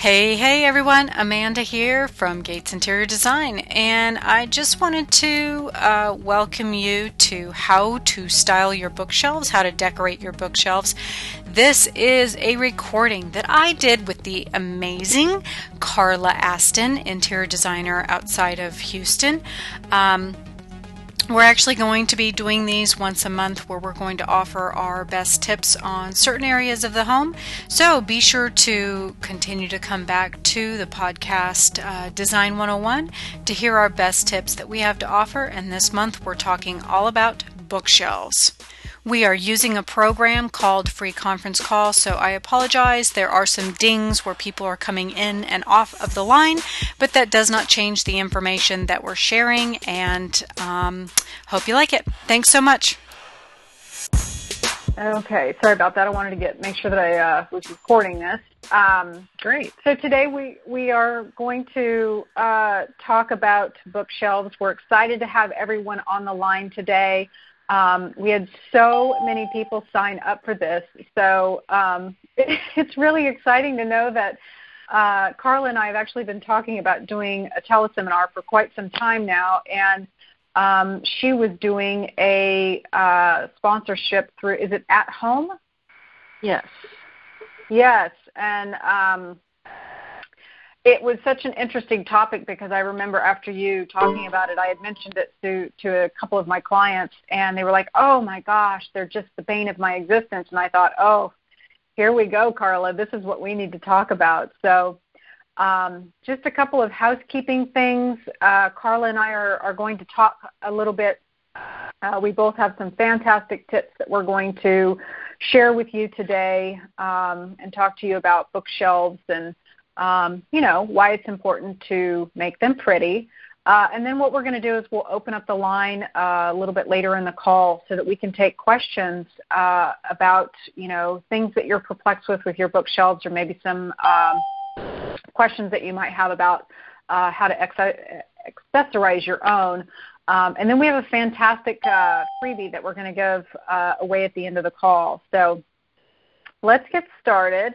Hey, hey everyone, Amanda here from Gates Interior Design, and I just wanted to uh, welcome you to how to style your bookshelves, how to decorate your bookshelves. This is a recording that I did with the amazing Carla Aston, interior designer outside of Houston. Um, we're actually going to be doing these once a month where we're going to offer our best tips on certain areas of the home. So be sure to continue to come back to the podcast uh, Design 101 to hear our best tips that we have to offer. And this month we're talking all about bookshelves. We are using a program called Free Conference Call, so I apologize. There are some dings where people are coming in and off of the line, but that does not change the information that we're sharing, and um, hope you like it. Thanks so much. Okay, sorry about that. I wanted to get make sure that I uh, was recording this. Um, Great. So today we we are going to uh, talk about bookshelves. We're excited to have everyone on the line today. Um, we had so many people sign up for this, so um, it, it's really exciting to know that uh, Carla and I have actually been talking about doing a teleseminar for quite some time now, and um, she was doing a uh, sponsorship through. Is it at home? Yes. Yes, and um, it was such an interesting topic because I remember after you talking about it, I had mentioned it to to a couple of my clients, and they were like, "Oh my gosh, they're just the bane of my existence." And I thought, "Oh, here we go, Carla. This is what we need to talk about." So, um, just a couple of housekeeping things. Uh, Carla and I are are going to talk a little bit. Uh, we both have some fantastic tips that we're going to share with you today, um, and talk to you about bookshelves and um, you know, why it's important to make them pretty. Uh, and then what we're going to do is we'll open up the line uh, a little bit later in the call so that we can take questions uh, about, you know, things that you're perplexed with with your bookshelves or maybe some um, questions that you might have about uh, how to ex- accessorize your own. Um, and then we have a fantastic uh, freebie that we're going to give uh, away at the end of the call. So let's get started.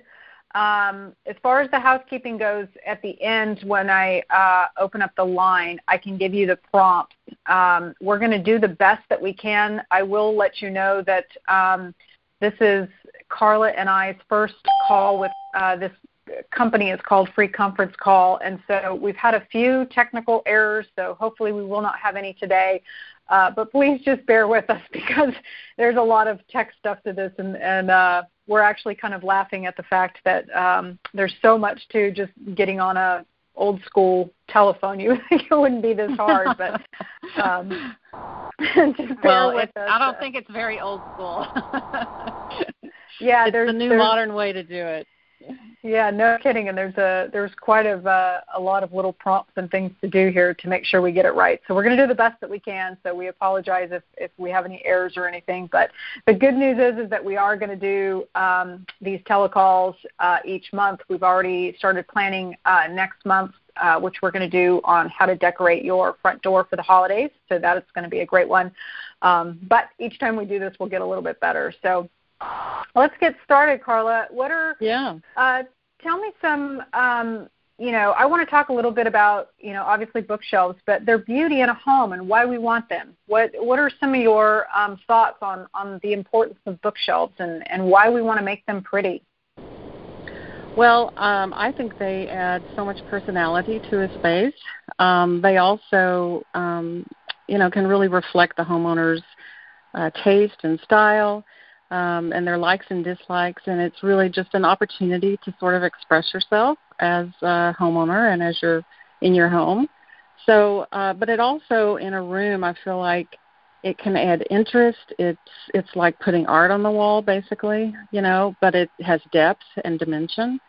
Um, as far as the housekeeping goes, at the end when I uh, open up the line, I can give you the prompts. Um, we're going to do the best that we can. I will let you know that um, this is Carla and I's first call with uh, this company. It's called Free Conference Call, and so we've had a few technical errors. So hopefully we will not have any today. Uh, but please just bear with us because there's a lot of tech stuff to this, and, and uh, we're actually kind of laughing at the fact that um, there's so much to just getting on a old school telephone. You think it wouldn't be this hard, but um, well, with us. I don't think it's very old school. yeah, it's there's a new there's, modern way to do it. Yeah, no kidding. And there's a there's quite a uh, a lot of little prompts and things to do here to make sure we get it right. So we're going to do the best that we can. So we apologize if if we have any errors or anything. But the good news is is that we are going to do um, these telecalls uh, each month. We've already started planning uh, next month. Uh, which we're going to do on how to decorate your front door for the holidays. So that is going to be a great one. Um, but each time we do this, we'll get a little bit better. So Let's get started, Carla. What are yeah? Uh, tell me some. Um, you know, I want to talk a little bit about you know obviously bookshelves, but their beauty in a home and why we want them. What what are some of your um, thoughts on on the importance of bookshelves and and why we want to make them pretty? Well, um, I think they add so much personality to a space. Um, they also, um, you know, can really reflect the homeowner's uh, taste and style um, and their likes and dislikes, and it's really just an opportunity to sort of express yourself as a homeowner and as you're in your home. So, uh, but it also in a room, I feel like it can add interest. It's it's like putting art on the wall, basically, you know, but it has depth and dimension,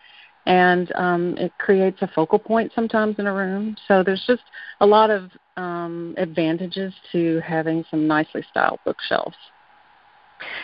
and um, it creates a focal point sometimes in a room. So there's just a lot of um, advantages to having some nicely styled bookshelves.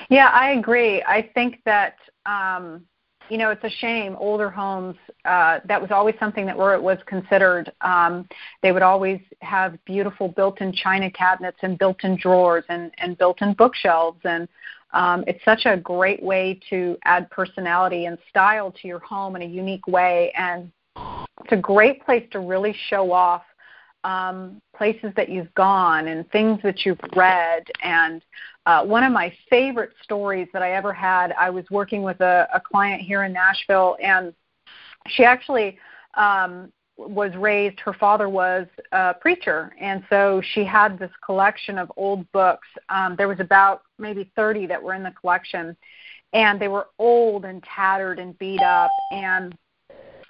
Yeah, I agree. I think that um, you know it's a shame older homes uh, that was always something that were was considered. Um, they would always have beautiful built-in china cabinets and built-in drawers and, and built-in bookshelves and um, it's such a great way to add personality and style to your home in a unique way and it's a great place to really show off um, places that you've gone and things that you've read. And uh, one of my favorite stories that I ever had, I was working with a, a client here in Nashville, and she actually um, was raised, her father was a preacher, and so she had this collection of old books. Um, there was about maybe 30 that were in the collection, and they were old and tattered and beat up. And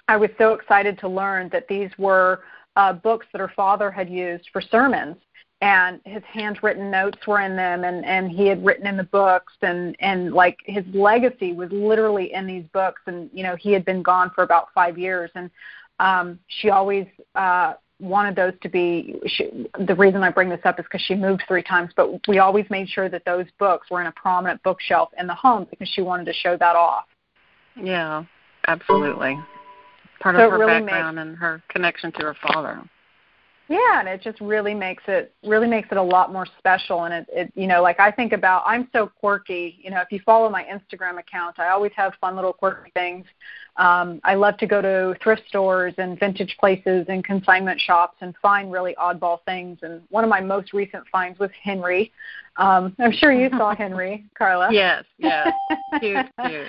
I was so excited to learn that these were uh, books that her father had used for sermons and his handwritten notes were in them and and he had written in the books and and like his legacy was literally in these books and you know he had been gone for about 5 years and um she always uh wanted those to be she, the reason I bring this up is because she moved three times but we always made sure that those books were in a prominent bookshelf in the home because she wanted to show that off yeah absolutely part so of her really background and her connection to her father. Yeah, and it just really makes it really makes it a lot more special. And it, it you know, like I think about, I'm so quirky. You know, if you follow my Instagram account, I always have fun little quirky things. Um, I love to go to thrift stores and vintage places and consignment shops and find really oddball things. And one of my most recent finds was Henry. Um, I'm sure you saw Henry, Carla. Yes, yes, cute, cute.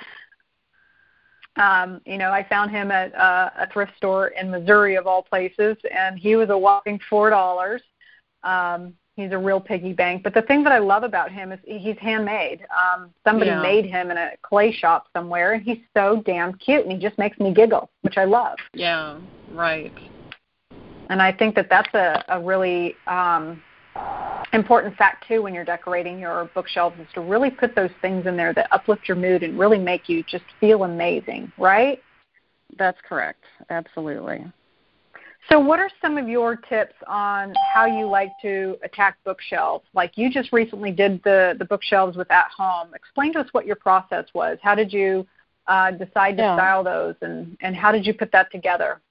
Um, you know, I found him at uh, a thrift store in Missouri, of all places, and he was a whopping four dollars. Um, he's a real piggy bank. But the thing that I love about him is he's handmade. Um, somebody yeah. made him in a clay shop somewhere, and he's so damn cute, and he just makes me giggle, which I love. Yeah, right. And I think that that's a, a really um, important fact too when you're decorating your bookshelves is to really put those things in there that uplift your mood and really make you just feel amazing, right? That's correct. Absolutely. So, what are some of your tips on how you like to attack bookshelves? Like you just recently did the the bookshelves with At Home. Explain to us what your process was. How did you uh, decide to yeah. style those, and and how did you put that together?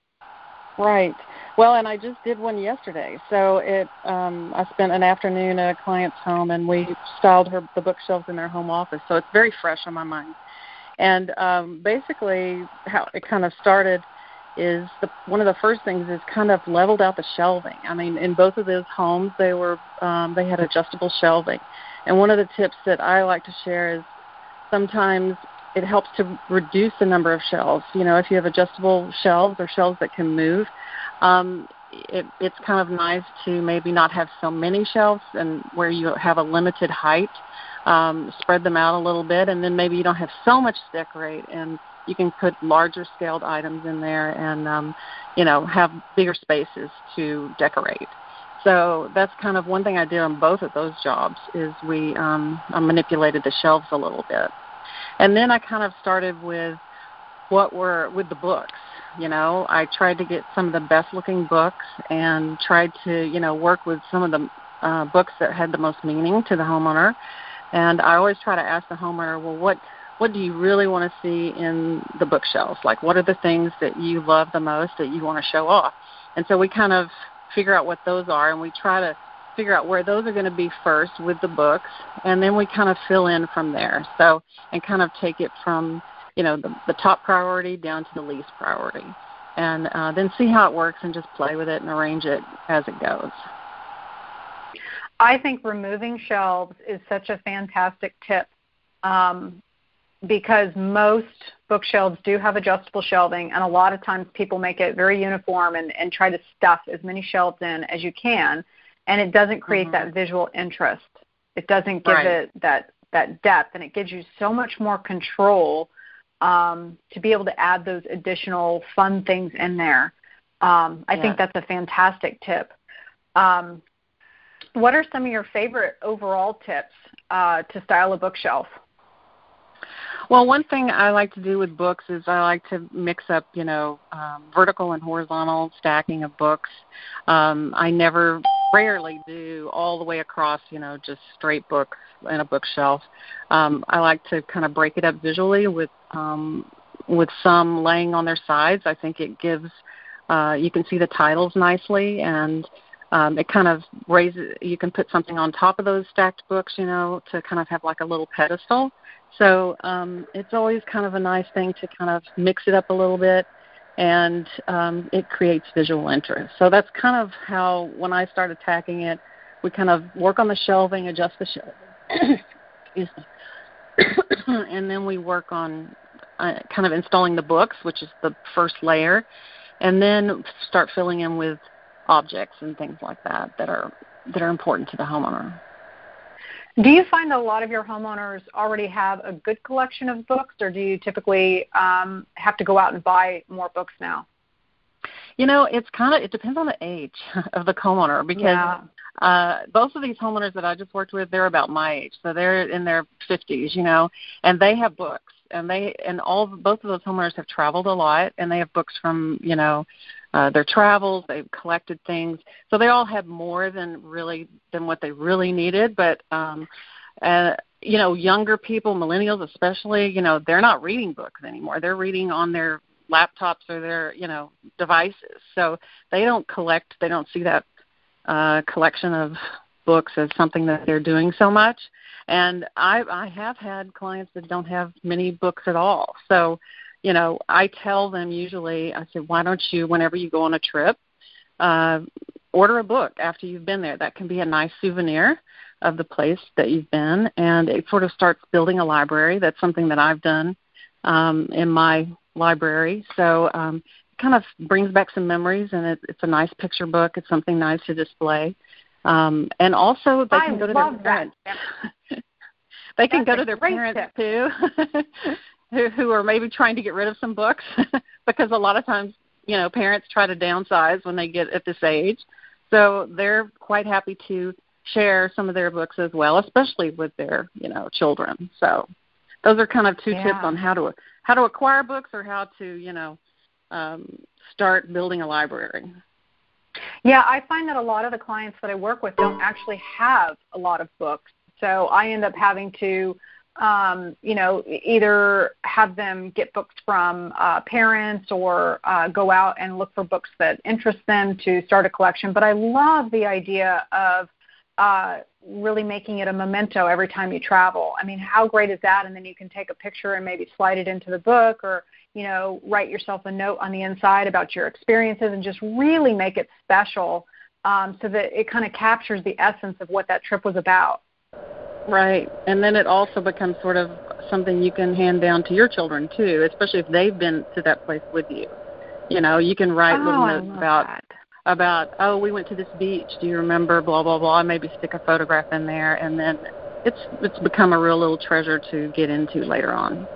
Right. Well, and I just did one yesterday. So it um I spent an afternoon at a client's home and we styled her the bookshelves in their home office. So it's very fresh on my mind. And um basically how it kind of started is the one of the first things is kind of leveled out the shelving. I mean, in both of those homes they were um they had adjustable shelving. And one of the tips that I like to share is sometimes it helps to reduce the number of shelves. You know, if you have adjustable shelves or shelves that can move, um, it, it's kind of nice to maybe not have so many shelves and where you have a limited height. Um, spread them out a little bit, and then maybe you don't have so much to decorate, and you can put larger scaled items in there, and um, you know have bigger spaces to decorate. So that's kind of one thing I did on both of those jobs is we um, I manipulated the shelves a little bit. And then I kind of started with what were with the books. You know, I tried to get some of the best looking books and tried to, you know, work with some of the uh, books that had the most meaning to the homeowner. And I always try to ask the homeowner, well, what what do you really want to see in the bookshelves? Like, what are the things that you love the most that you want to show off? And so we kind of figure out what those are, and we try to figure out where those are going to be first with the books, and then we kind of fill in from there. So, and kind of take it from, you know, the, the top priority down to the least priority. And uh, then see how it works and just play with it and arrange it as it goes. I think removing shelves is such a fantastic tip um, because most bookshelves do have adjustable shelving, and a lot of times people make it very uniform and, and try to stuff as many shelves in as you can and it doesn't create mm-hmm. that visual interest. It doesn't give right. it that that depth, and it gives you so much more control um, to be able to add those additional fun things in there. Um, I think that's a fantastic tip. Um, what are some of your favorite overall tips uh, to style a bookshelf? Well, one thing I like to do with books is I like to mix up, you know, um, vertical and horizontal stacking of books. Um, I never, rarely do all the way across, you know, just straight books in a bookshelf. Um, I like to kind of break it up visually with um, with some laying on their sides. I think it gives uh, you can see the titles nicely and um, it kind of raises you can put something on top of those stacked books you know to kind of have like a little pedestal so um, it's always kind of a nice thing to kind of mix it up a little bit and um, it creates visual interest. So that's kind of how when I start attacking it, we kind of work on the shelving, adjust the shelving, and then we work on uh, kind of installing the books, which is the first layer, and then start filling in with objects and things like that that are that are important to the homeowner. Do you find that a lot of your homeowners already have a good collection of books, or do you typically um, have to go out and buy more books now? You know, it's kind of it depends on the age of the homeowner because yeah. uh, both of these homeowners that I just worked with, they're about my age, so they're in their 50s, you know, and they have books, and they and all both of those homeowners have traveled a lot, and they have books from you know uh, their travels. They've collected things, so they all had more than really than what they really needed. But um, uh, you know, younger people, millennials especially, you know, they're not reading books anymore. They're reading on their laptops or their you know devices. So they don't collect. They don't see that uh, collection of books as something that they're doing so much. And I, I have had clients that don't have many books at all. So you know, I tell them usually, I say, why don't you, whenever you go on a trip, uh, order a book after you've been there. That can be a nice souvenir of the place that you've been, and it sort of starts building a library. That's something that I've done um, in my library. So um, it kind of brings back some memories, and it, it's a nice picture book. It's something nice to display. Um, and also, they can I go to their parents. they can That's go to their parents tip. too. who, who are maybe trying to get rid of some books because a lot of times you know parents try to downsize when they get at this age so they're quite happy to share some of their books as well especially with their you know children so those are kind of two yeah. tips on how to how to acquire books or how to you know um, start building a library yeah i find that a lot of the clients that i work with don't actually have a lot of books so i end up having to um, you know, either have them get books from uh, parents or uh, go out and look for books that interest them to start a collection. But I love the idea of uh, really making it a memento every time you travel. I mean, how great is that? And then you can take a picture and maybe slide it into the book or, you know, write yourself a note on the inside about your experiences and just really make it special um, so that it kind of captures the essence of what that trip was about. Right. And then it also becomes sort of something you can hand down to your children too, especially if they've been to that place with you. You know, you can write oh, little notes about that. about, oh, we went to this beach, do you remember, blah blah blah, maybe stick a photograph in there and then it's it's become a real little treasure to get into later on.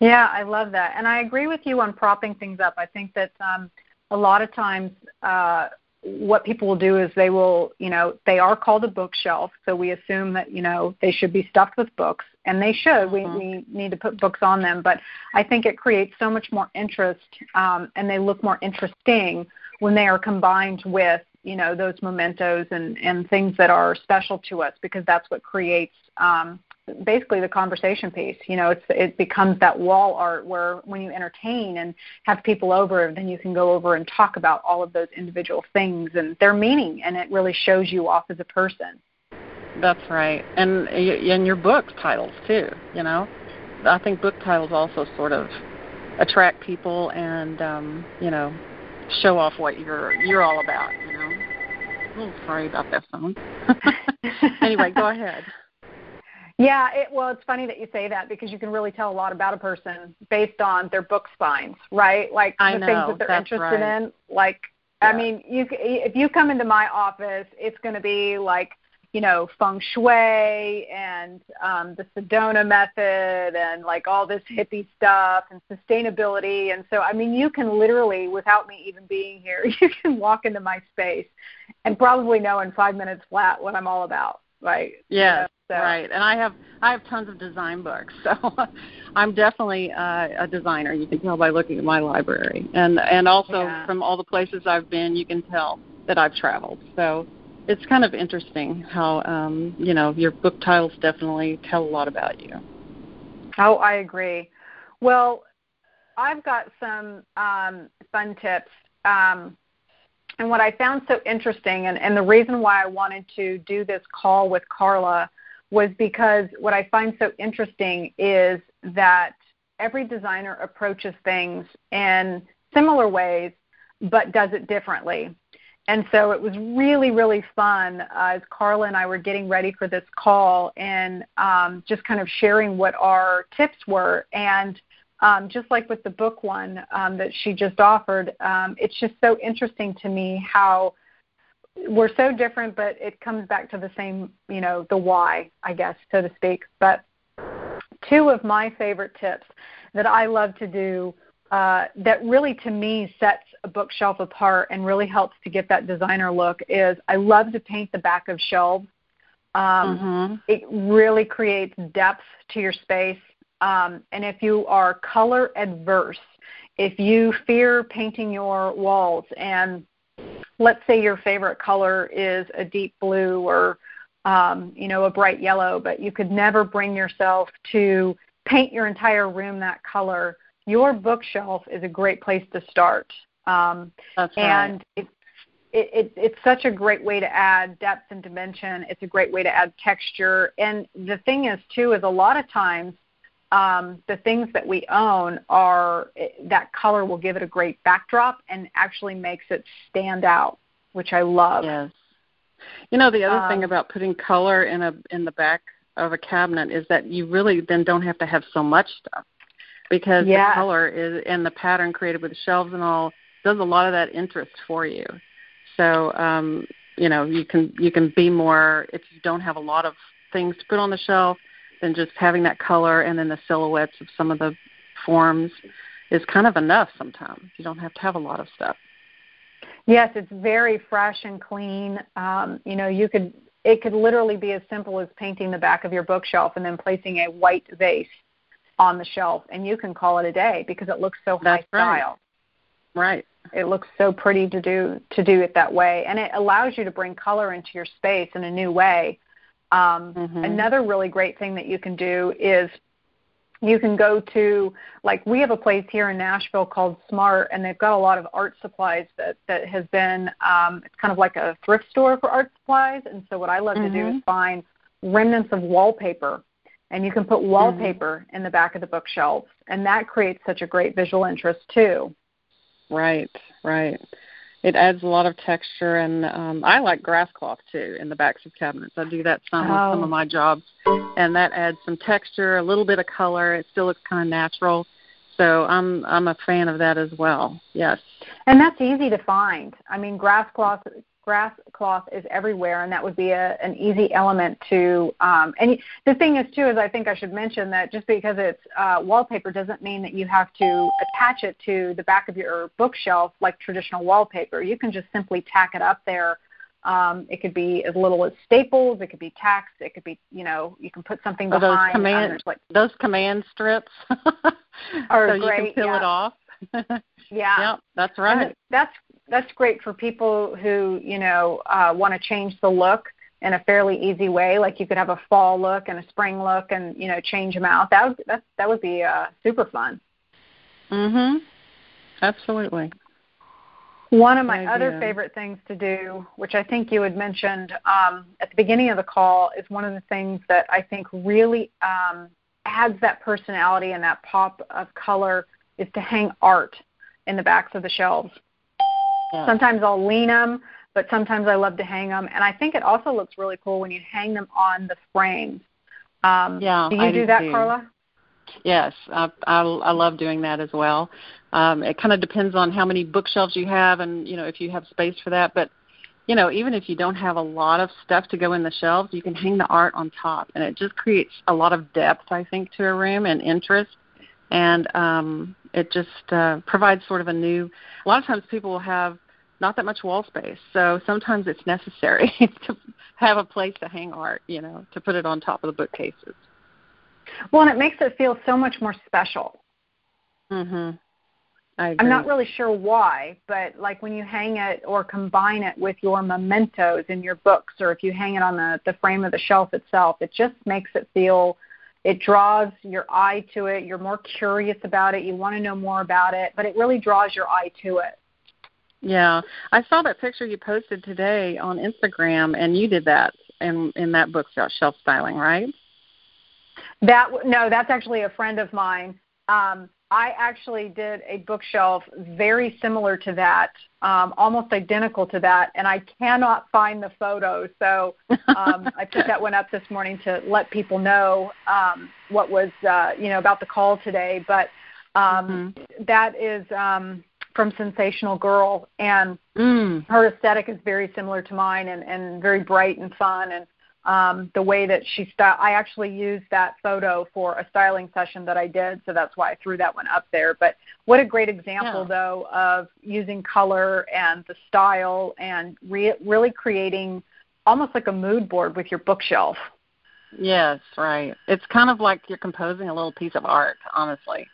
Yeah, I love that. And I agree with you on propping things up. I think that um a lot of times uh what people will do is they will, you know, they are called a bookshelf, so we assume that, you know, they should be stuffed with books, and they should. Mm-hmm. We, we need to put books on them, but I think it creates so much more interest, um, and they look more interesting when they are combined with, you know, those mementos and, and things that are special to us, because that's what creates um, basically the conversation piece. You know, it's it becomes that wall art where when you entertain and have people over, then you can go over and talk about all of those individual things and their meaning, and it really shows you off as a person. That's right, and and your book titles too. You know, I think book titles also sort of attract people and um, you know show off what you're you're all about. You know. Oh, sorry about that phone. anyway, go ahead. Yeah, it, well, it's funny that you say that because you can really tell a lot about a person based on their book spines, right? Like I the know, things that they're interested right. in. Like, yeah. I mean, you if you come into my office, it's going to be like you know feng shui and um, the Sedona method and like all this hippie stuff and sustainability. And so, I mean, you can literally, without me even being here, you can walk into my space and probably know in five minutes flat what I'm all about. Right. Yeah. So. Right, and I have I have tons of design books, so I'm definitely uh, a designer. You can tell by looking at my library, and and also yeah. from all the places I've been, you can tell that I've traveled. So it's kind of interesting how um, you know your book titles definitely tell a lot about you. Oh, I agree. Well, I've got some um, fun tips. Um, and what I found so interesting, and, and the reason why I wanted to do this call with Carla was because what I find so interesting is that every designer approaches things in similar ways, but does it differently. And so it was really, really fun uh, as Carla and I were getting ready for this call and um, just kind of sharing what our tips were. And um, just like with the book one um, that she just offered, um, it's just so interesting to me how we're so different, but it comes back to the same, you know, the why, I guess, so to speak. But two of my favorite tips that I love to do uh, that really to me sets a bookshelf apart and really helps to get that designer look is I love to paint the back of shelves. Um, mm-hmm. It really creates depth to your space. Um, and if you are color adverse, if you fear painting your walls, and let's say your favorite color is a deep blue or um, you know a bright yellow, but you could never bring yourself to paint your entire room that color your bookshelf is a great place to start. Um, That's and right. it, it, it's such a great way to add depth and dimension. It's a great way to add texture. And the thing is, too, is a lot of times um, the things that we own are that color will give it a great backdrop and actually makes it stand out, which I love. Yes. You know, the other um, thing about putting color in a in the back of a cabinet is that you really then don't have to have so much stuff because yes. the color is and the pattern created with the shelves and all does a lot of that interest for you. So um, you know you can you can be more if you don't have a lot of things to put on the shelf, then just having that color and then the silhouettes of some of the forms is kind of enough sometimes. You don't have to have a lot of stuff. Yes, it's very fresh and clean. Um, you know, you could it could literally be as simple as painting the back of your bookshelf and then placing a white vase on the shelf and you can call it a day because it looks so That's high style. Right. It looks so pretty to do to do it that way and it allows you to bring color into your space in a new way. Um, mm-hmm. Another really great thing that you can do is you can go to like we have a place here in Nashville called Smart and they've got a lot of art supplies that that has been um it's kind of like a thrift store for art supplies and so what I love mm-hmm. to do is mm-hmm. find remnants of wallpaper and you can put mm-hmm. wallpaper mm-hmm. in the back of the bookshelves and that creates such a great visual interest too right right it adds a lot of texture and um i like grass cloth too in the backs of cabinets. I do that some oh. some of my jobs and that adds some texture a little bit of color. It still looks kind of natural. So i'm i'm a fan of that as well. Yes. And that's easy to find. I mean grass cloth grass cloth is everywhere, and that would be a, an easy element to. Um, and the thing is, too, is I think I should mention that just because it's uh, wallpaper doesn't mean that you have to attach it to the back of your bookshelf like traditional wallpaper. You can just simply tack it up there. Um, it could be as little as staples. It could be tacks. It could be, you know, you can put something behind. Those command, um, like, those command strips. are so great, you can peel yeah. it off. Yeah. Yep, that's right. And that's that's great for people who you know uh, want to change the look in a fairly easy way. Like you could have a fall look and a spring look, and you know change them out. That would that that would be uh, super fun. Mhm. Absolutely. One of my other favorite things to do, which I think you had mentioned um, at the beginning of the call, is one of the things that I think really um, adds that personality and that pop of color is to hang art in the backs of the shelves. Yeah. Sometimes I'll lean them, but sometimes I love to hang them. And I think it also looks really cool when you hang them on the frames. Um, yeah, do you I do, do that, too. Carla? Yes, I, I I love doing that as well. Um, it kind of depends on how many bookshelves you have, and you know if you have space for that. But you know, even if you don't have a lot of stuff to go in the shelves, you can hang the art on top, and it just creates a lot of depth, I think, to a room and interest. And um, it just uh, provides sort of a new. A lot of times people will have not that much wall space, so sometimes it's necessary to have a place to hang art, you know, to put it on top of the bookcases. Well, and it makes it feel so much more special. Mhm. I'm not really sure why, but like when you hang it or combine it with your mementos in your books, or if you hang it on the, the frame of the shelf itself, it just makes it feel it draws your eye to it. You're more curious about it. You want to know more about it, but it really draws your eye to it. Yeah, I saw that picture you posted today on Instagram, and you did that in in that book about shelf styling, right? That no, that's actually a friend of mine um, I actually did a bookshelf very similar to that, um, almost identical to that, and I cannot find the photo. So um, I put that one up this morning to let people know um, what was, uh, you know, about the call today. But um, mm-hmm. that is um, from Sensational Girl, and mm. her aesthetic is very similar to mine, and, and very bright and fun, and um, the way that she style. I actually used that photo for a styling session that I did, so that's why I threw that one up there. But what a great example, yeah. though, of using color and the style and re- really creating almost like a mood board with your bookshelf. Yes, right. It's kind of like you're composing a little piece of art, honestly.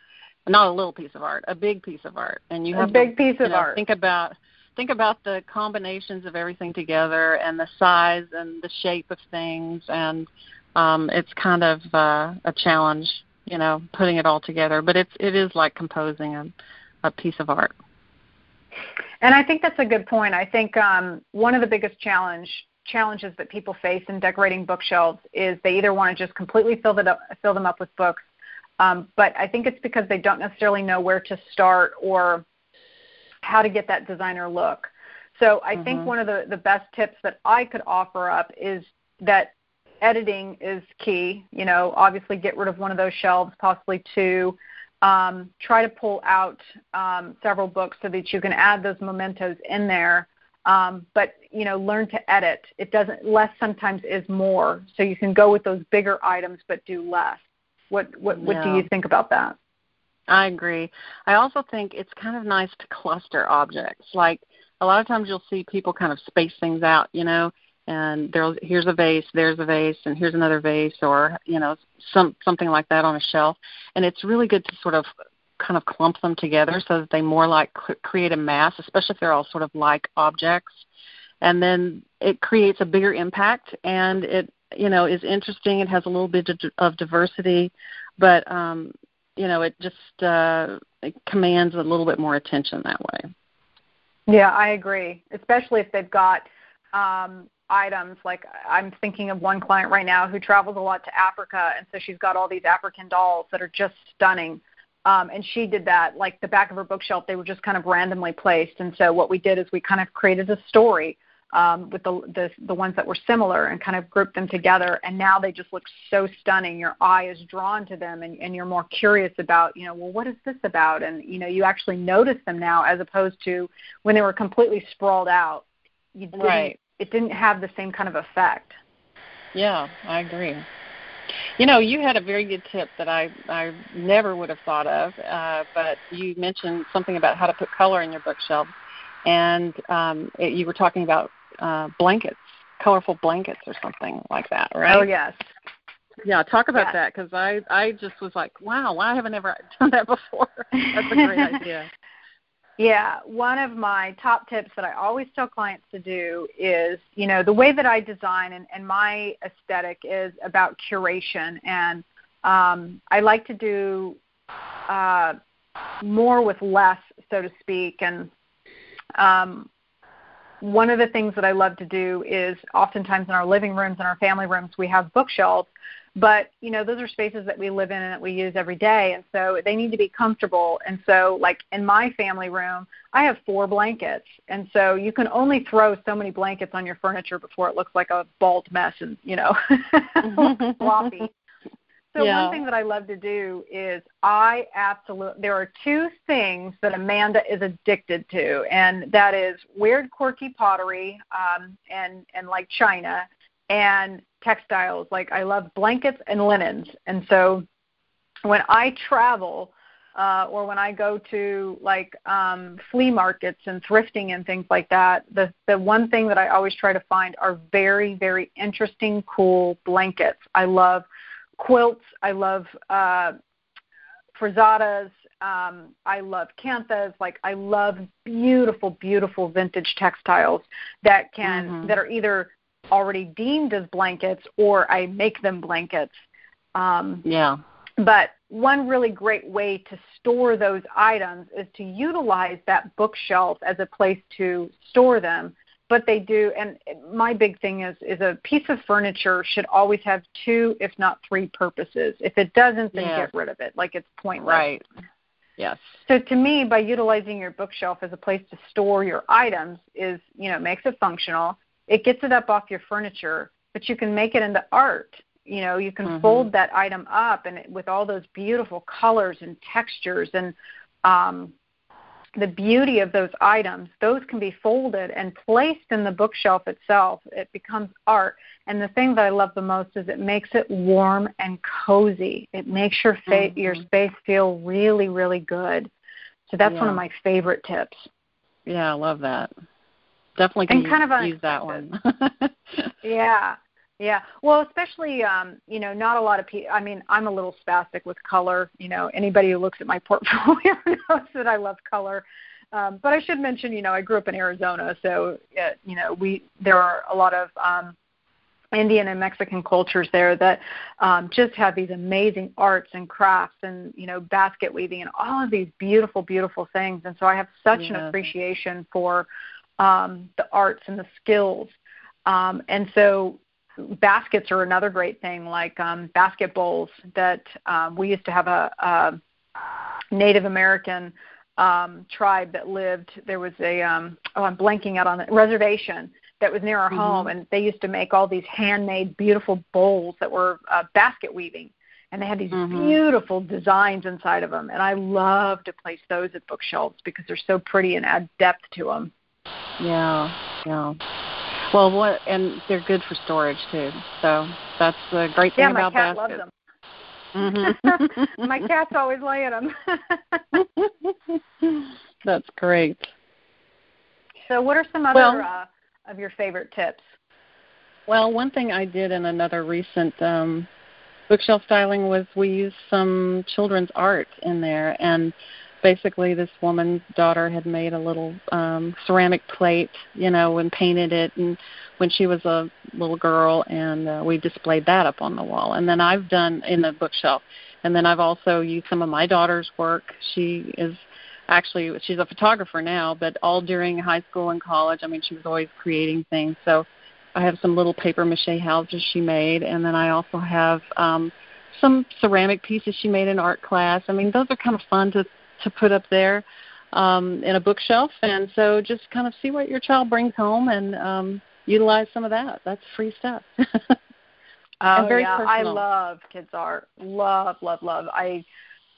Not a little piece of art, a big piece of art, and you have a big to, piece of know, art. Think about think about the combinations of everything together and the size and the shape of things and um it's kind of uh a challenge you know putting it all together. But it's it is like composing a a piece of art. And i think that's a good point. I think um one of the biggest challenge challenges that people face in decorating bookshelves is they either want to just completely fill that up fill them up with books um, but i think it's because they don't necessarily know where to start or how to get that designer look. So I mm-hmm. think one of the, the best tips that I could offer up is that editing is key. You know, obviously get rid of one of those shelves, possibly two. Um, try to pull out um, several books so that you can add those mementos in there. Um, but you know, learn to edit. It doesn't less sometimes is more. So you can go with those bigger items, but do less. What what what do you think about that? I agree. I also think it's kind of nice to cluster objects. Like a lot of times you'll see people kind of space things out, you know, and there's here's a vase, there's a vase, and here's another vase, or you know, some something like that on a shelf. And it's really good to sort of kind of clump them together so that they more like create a mass, especially if they're all sort of like objects. And then it creates a bigger impact, and it you know is interesting. It has a little bit of diversity, but um, you know it just uh, it commands a little bit more attention that way. Yeah, I agree. Especially if they've got um, items like I'm thinking of one client right now who travels a lot to Africa, and so she's got all these African dolls that are just stunning. Um, and she did that like the back of her bookshelf. They were just kind of randomly placed, and so what we did is we kind of created a story um, with the, the the ones that were similar and kind of grouped them together. And now they just look so stunning. Your eye is drawn to them, and, and you're more curious about, you know, well, what is this about? And you know, you actually notice them now as opposed to when they were completely sprawled out. You didn't, right. It didn't have the same kind of effect. Yeah, I agree. You know, you had a very good tip that I I never would have thought of, uh, but you mentioned something about how to put color in your bookshelf, and um, it, you were talking about uh, blankets, colorful blankets or something like that, right? Oh yes. Yeah, talk about yes. that because I I just was like, wow, why haven't I ever done that before? That's a great idea. Yeah, one of my top tips that I always tell clients to do is, you know, the way that I design and, and my aesthetic is about curation, and um, I like to do uh, more with less, so to speak. And um, one of the things that I love to do is oftentimes in our living rooms and our family rooms we have bookshelves, but you know those are spaces that we live in and that we use every day, and so they need to be comfortable. And so, like in my family room, I have four blankets, and so you can only throw so many blankets on your furniture before it looks like a bald mess and you know floppy. So yeah. one thing that I love to do is I absolutely there are two things that Amanda is addicted to, and that is weird, quirky pottery, um, and and like china, and textiles. Like I love blankets and linens, and so when I travel. Uh, or when I go to like um, flea markets and thrifting and things like that, the the one thing that I always try to find are very very interesting, cool blankets. I love quilts. I love uh, frazadas. Um, I love kanthas. Like I love beautiful, beautiful vintage textiles that can mm-hmm. that are either already deemed as blankets or I make them blankets. Um, yeah. But one really great way to store those items is to utilize that bookshelf as a place to store them but they do and my big thing is is a piece of furniture should always have two if not three purposes. If it doesn't then get rid of it. Like it's pointless. Right. Yes. So to me by utilizing your bookshelf as a place to store your items is you know makes it functional. It gets it up off your furniture but you can make it into art. You know you can mm-hmm. fold that item up and it, with all those beautiful colors and textures and um the beauty of those items, those can be folded and placed in the bookshelf itself. It becomes art. And the thing that I love the most is it makes it warm and cozy. It makes your fa- mm-hmm. your space feel really, really good. So that's yeah. one of my favorite tips. Yeah, I love that. Definitely can and kind of use that one. yeah. Yeah. Well, especially um, you know, not a lot of people. I mean, I'm a little spastic with color. You know, anybody who looks at my portfolio knows that I love color. Um, but I should mention, you know, I grew up in Arizona, so uh, you know, we there are a lot of um, Indian and Mexican cultures there that um, just have these amazing arts and crafts and you know basket weaving and all of these beautiful, beautiful things. And so I have such yeah. an appreciation for um, the arts and the skills. Um, and so baskets are another great thing, like um, basket bowls that um, we used to have a, a Native American um, tribe that lived. There was a um, oh, I'm blanking out on the reservation that was near our mm-hmm. home, and they used to make all these handmade beautiful bowls that were uh, basket weaving, and they had these mm-hmm. beautiful designs inside of them. And I love to place those at bookshelves because they're so pretty and add depth to them. Yeah, yeah. Well, what and they're good for storage too. So that's the great thing yeah, about baskets. Loves them. Mm-hmm. my cat's always laying them. that's great. So, what are some other well, uh, of your favorite tips? Well, one thing I did in another recent um, bookshelf styling was we used some children's art in there, and basically this woman's daughter had made a little um ceramic plate you know and painted it and when she was a little girl and uh, we displayed that up on the wall. And then i've done in the bookshelf. And then i've also used some of my daughter's work. She is actually she's a photographer now but all during high school and college i mean she was always creating things. So i have some little paper mache houses she made and then i also have um some ceramic pieces she made in art class. I mean those are kind of fun to to put up there um, in a bookshelf. And so just kind of see what your child brings home and um, utilize some of that. That's free stuff. oh yeah, personal. I love kids art. Love, love, love. I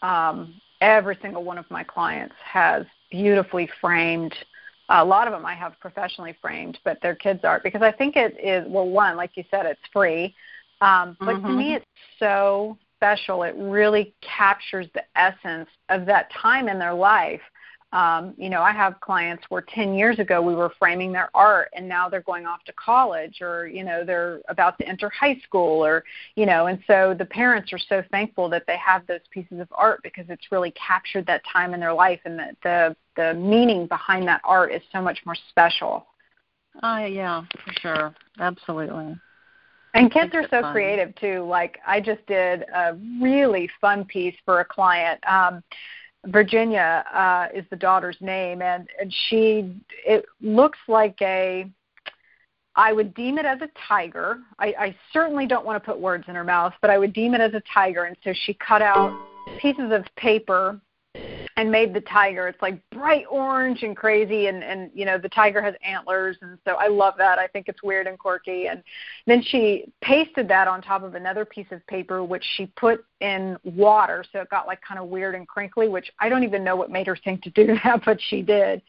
um, every single one of my clients has beautifully framed. A lot of them I have professionally framed, but they're kids art because I think it is well. One, like you said, it's free, um, but mm-hmm. to me, it's so special. It really captures the essence of that time in their life. Um, you know, I have clients where 10 years ago we were framing their art and now they're going off to college or, you know, they're about to enter high school or, you know, and so the parents are so thankful that they have those pieces of art because it's really captured that time in their life and the, the, the meaning behind that art is so much more special. Oh, yeah, for sure. Absolutely. And kids are so fun. creative too. Like I just did a really fun piece for a client. Um, Virginia uh, is the daughter's name, and, and she it looks like a. I would deem it as a tiger. I, I certainly don't want to put words in her mouth, but I would deem it as a tiger. And so she cut out pieces of paper and made the tiger. It's like bright orange and crazy, and and you know the tiger has antlers, and so I love that. I think it's weird and quirky. And then she pasted that on top of another piece of paper, which she put in water, so it got like kind of weird and crinkly. Which I don't even know what made her think to do that, but she did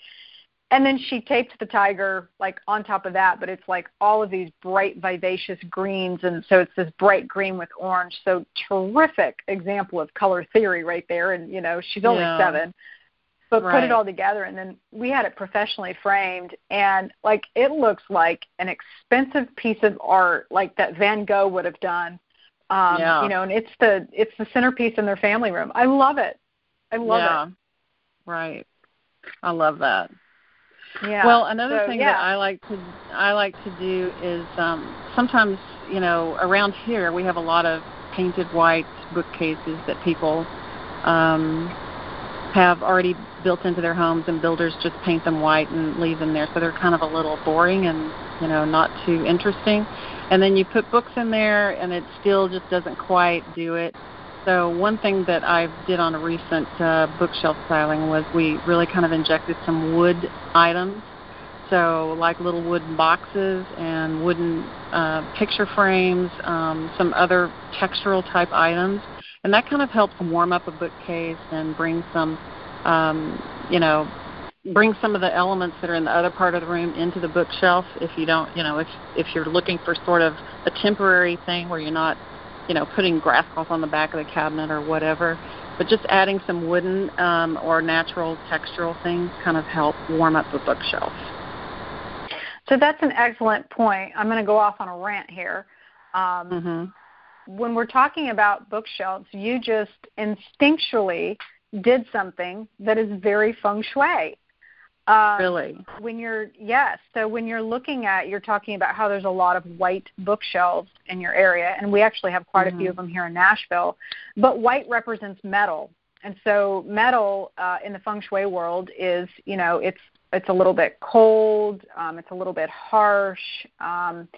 and then she taped the tiger like on top of that but it's like all of these bright vivacious greens and so it's this bright green with orange so terrific example of color theory right there and you know she's only yeah. seven but right. put it all together and then we had it professionally framed and like it looks like an expensive piece of art like that van gogh would have done um yeah. you know and it's the it's the centerpiece in their family room i love it i love yeah. it right i love that yeah. Well, another so, thing yeah. that I like to I like to do is um, sometimes you know around here we have a lot of painted white bookcases that people um, have already built into their homes, and builders just paint them white and leave them there, so they're kind of a little boring and you know not too interesting. And then you put books in there, and it still just doesn't quite do it. So one thing that I did on a recent uh, bookshelf styling was we really kind of injected some wood items so like little wooden boxes and wooden uh, picture frames, um, some other textural type items, and that kind of helps warm up a bookcase and bring some, um, you know, bring some of the elements that are in the other part of the room into the bookshelf. If you don't, you know, if if you're looking for sort of a temporary thing where you're not, you know, putting grass cloth on the back of the cabinet or whatever, but just adding some wooden um, or natural textural things kind of help warm up the bookshelf. So that's an excellent point. I'm going to go off on a rant here. Um, mm-hmm. When we're talking about bookshelves, you just instinctually did something that is very feng shui. Um, really? When you're yes, so when you're looking at, you're talking about how there's a lot of white bookshelves in your area, and we actually have quite mm-hmm. a few of them here in Nashville. But white represents metal, and so metal uh, in the feng shui world is, you know, it's it's a little bit cold, um, it's a little bit harsh. Um,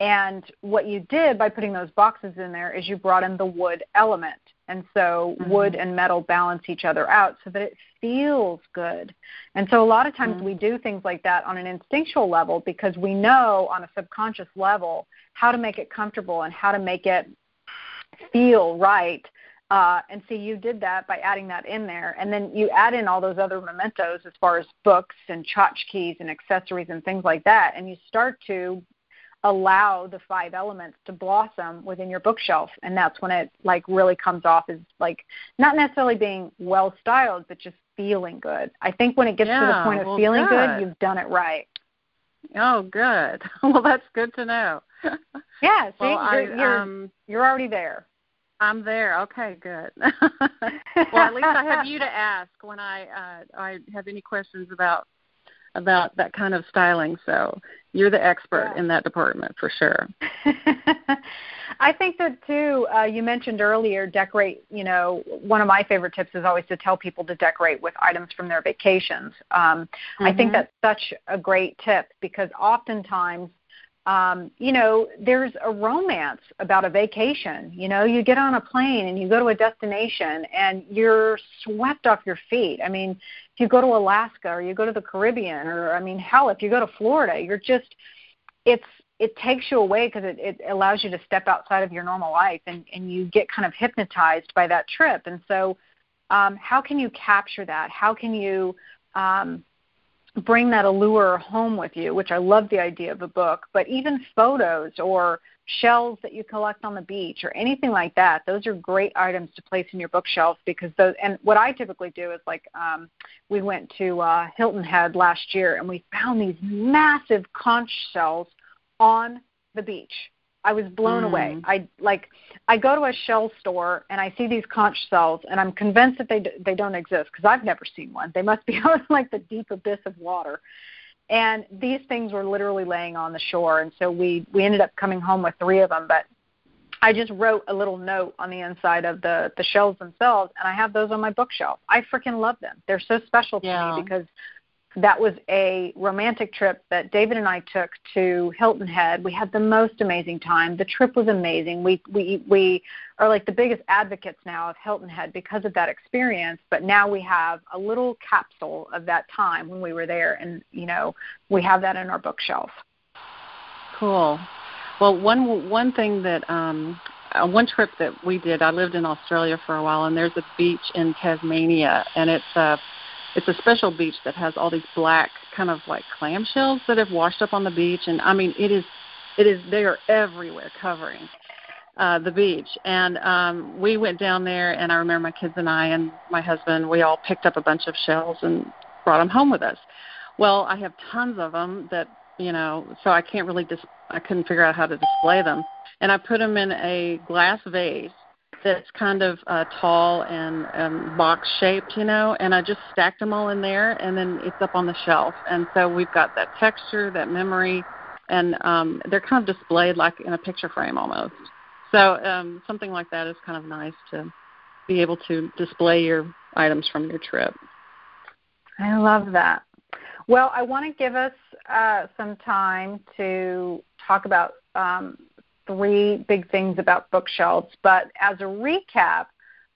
and what you did by putting those boxes in there is you brought in the wood element. And so mm-hmm. wood and metal balance each other out so that it feels good. And so a lot of times mm-hmm. we do things like that on an instinctual level because we know on a subconscious level how to make it comfortable and how to make it feel right uh, and so you did that by adding that in there. And then you add in all those other mementos as far as books and tchotchkes and accessories and things like that. And you start to allow the five elements to blossom within your bookshelf. And that's when it like really comes off as like not necessarily being well styled, but just feeling good. I think when it gets yeah, to the point of well, feeling good. good, you've done it right. Oh, good. well, that's good to know. Yeah, see, well, you're, you're, um, you're already there. I'm there. Okay, good. well, at least I have you to ask when I uh, I have any questions about about that kind of styling. So you're the expert yeah. in that department for sure. I think that too. Uh, you mentioned earlier decorate. You know, one of my favorite tips is always to tell people to decorate with items from their vacations. Um, mm-hmm. I think mm-hmm. that's such a great tip because oftentimes um, you know, there's a romance about a vacation. You know, you get on a plane and you go to a destination and you're swept off your feet. I mean, if you go to Alaska or you go to the Caribbean or I mean, hell, if you go to Florida, you're just it's it takes you away because it, it allows you to step outside of your normal life and, and you get kind of hypnotized by that trip. And so, um, how can you capture that? How can you um, bring that allure home with you, which I love the idea of a book, but even photos or shells that you collect on the beach or anything like that, those are great items to place in your bookshelf because those and what I typically do is like um we went to uh Hilton Head last year and we found these massive conch shells on the beach I was blown mm. away. I like I go to a shell store and I see these conch shells and I'm convinced that they they don't exist because I've never seen one. They must be in like the deep abyss of water. And these things were literally laying on the shore and so we we ended up coming home with 3 of them, but I just wrote a little note on the inside of the the shells themselves and I have those on my bookshelf. I freaking love them. They're so special to yeah. me because that was a romantic trip that David and I took to Hilton Head. We had the most amazing time. The trip was amazing. We we we are like the biggest advocates now of Hilton Head because of that experience. But now we have a little capsule of that time when we were there, and you know we have that in our bookshelf. Cool. Well, one one thing that um, uh, one trip that we did, I lived in Australia for a while, and there's a beach in Tasmania, and it's a it's a special beach that has all these black kind of like clamshells that have washed up on the beach and I mean it is it is they are everywhere covering uh the beach and um we went down there and I remember my kids and I and my husband we all picked up a bunch of shells and brought them home with us. Well, I have tons of them that you know, so I can't really dis- I couldn't figure out how to display them. And I put them in a glass vase that's kind of uh, tall and um, box shaped, you know, and I just stacked them all in there, and then it's up on the shelf. And so we've got that texture, that memory, and um, they're kind of displayed like in a picture frame almost. So um, something like that is kind of nice to be able to display your items from your trip. I love that. Well, I want to give us uh, some time to talk about um, three big things about bookshelves. But as a recap,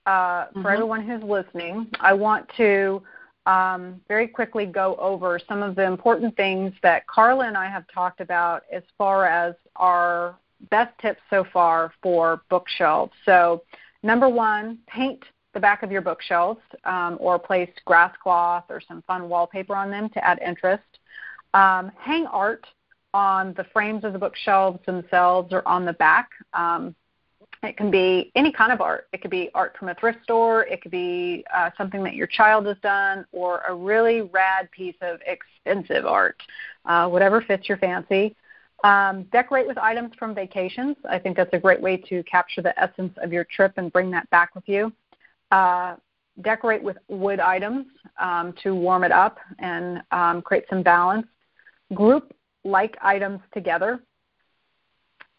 uh, mm-hmm. for everyone who's listening, I want to um, very quickly go over some of the important things that Carla and I have talked about as far as our best tips so far for bookshelves. So, number one, paint the back of your bookshelves um, or place grass cloth or some fun wallpaper on them to add interest. Um, hang art on the frames of the bookshelves themselves or on the back. Um, it can be any kind of art. It could be art from a thrift store. It could be uh, something that your child has done, or a really rad piece of expensive art. Uh, whatever fits your fancy. Um, decorate with items from vacations. I think that's a great way to capture the essence of your trip and bring that back with you. Uh, decorate with wood items um, to warm it up and um, create some balance. Group like items together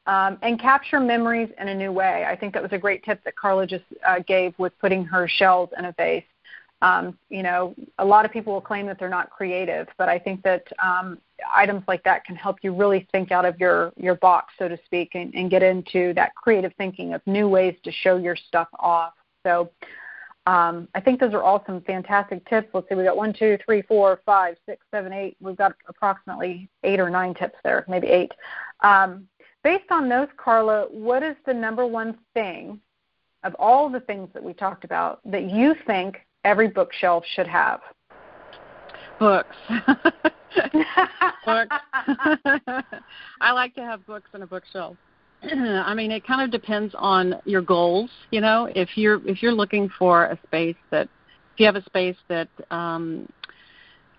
um, and capture memories in a new way. I think that was a great tip that Carla just uh, gave with putting her shells in a vase. Um, you know, a lot of people will claim that they're not creative, but I think that um, items like that can help you really think out of your your box, so to speak, and, and get into that creative thinking of new ways to show your stuff off. So. Um, I think those are all some fantastic tips. Let's see, we got one, two, three, four, five, six, seven, eight. We've got approximately eight or nine tips there, maybe eight. Um, based on those, Carla, what is the number one thing of all the things that we talked about that you think every bookshelf should have? Books. books. I like to have books in a bookshelf. I mean, it kind of depends on your goals. You know, if you're if you're looking for a space that, if you have a space that um,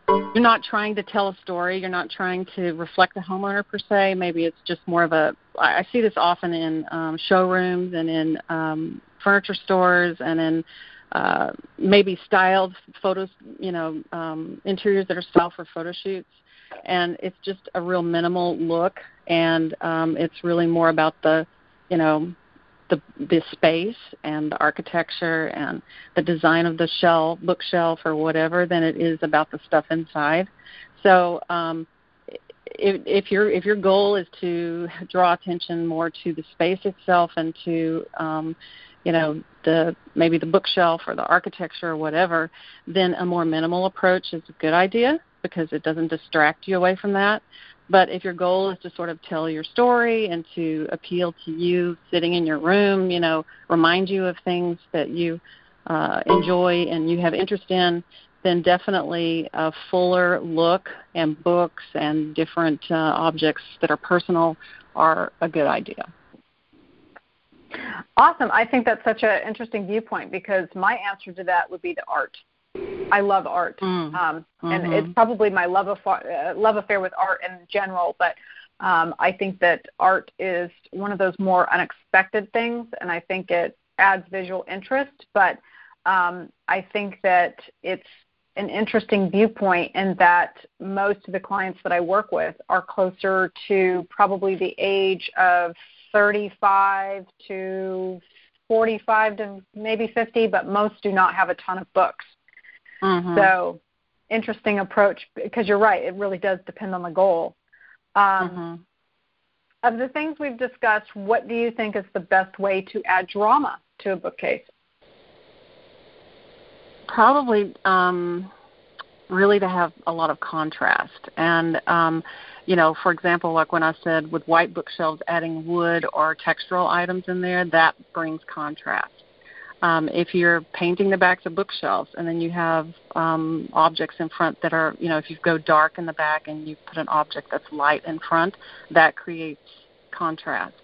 you're not trying to tell a story. You're not trying to reflect the homeowner per se. Maybe it's just more of a. I see this often in um, showrooms and in um, furniture stores and in uh, maybe styled photos. You know, um, interiors that are styled for photo shoots, and it's just a real minimal look. And um, it's really more about the, you know, the the space and the architecture and the design of the shelf bookshelf or whatever than it is about the stuff inside. So um, if, if your if your goal is to draw attention more to the space itself and to um, you know the maybe the bookshelf or the architecture or whatever, then a more minimal approach is a good idea because it doesn't distract you away from that. But if your goal is to sort of tell your story and to appeal to you sitting in your room, you know, remind you of things that you uh, enjoy and you have interest in, then definitely a fuller look and books and different uh, objects that are personal are a good idea. Awesome. I think that's such an interesting viewpoint because my answer to that would be the art. I love art, mm. um, mm-hmm. and it's probably my love affair, uh, love affair with art in general. But um, I think that art is one of those more unexpected things, and I think it adds visual interest. But um, I think that it's an interesting viewpoint in that most of the clients that I work with are closer to probably the age of 35 to 45 to maybe 50, but most do not have a ton of books. Mm-hmm. So, interesting approach because you're right. It really does depend on the goal. Um, mm-hmm. Of the things we've discussed, what do you think is the best way to add drama to a bookcase? Probably um, really to have a lot of contrast. And, um, you know, for example, like when I said with white bookshelves, adding wood or textural items in there, that brings contrast um, if you're painting the backs of bookshelves and then you have um, objects in front that are, you know, if you go dark in the back and you put an object that's light in front, that creates contrast.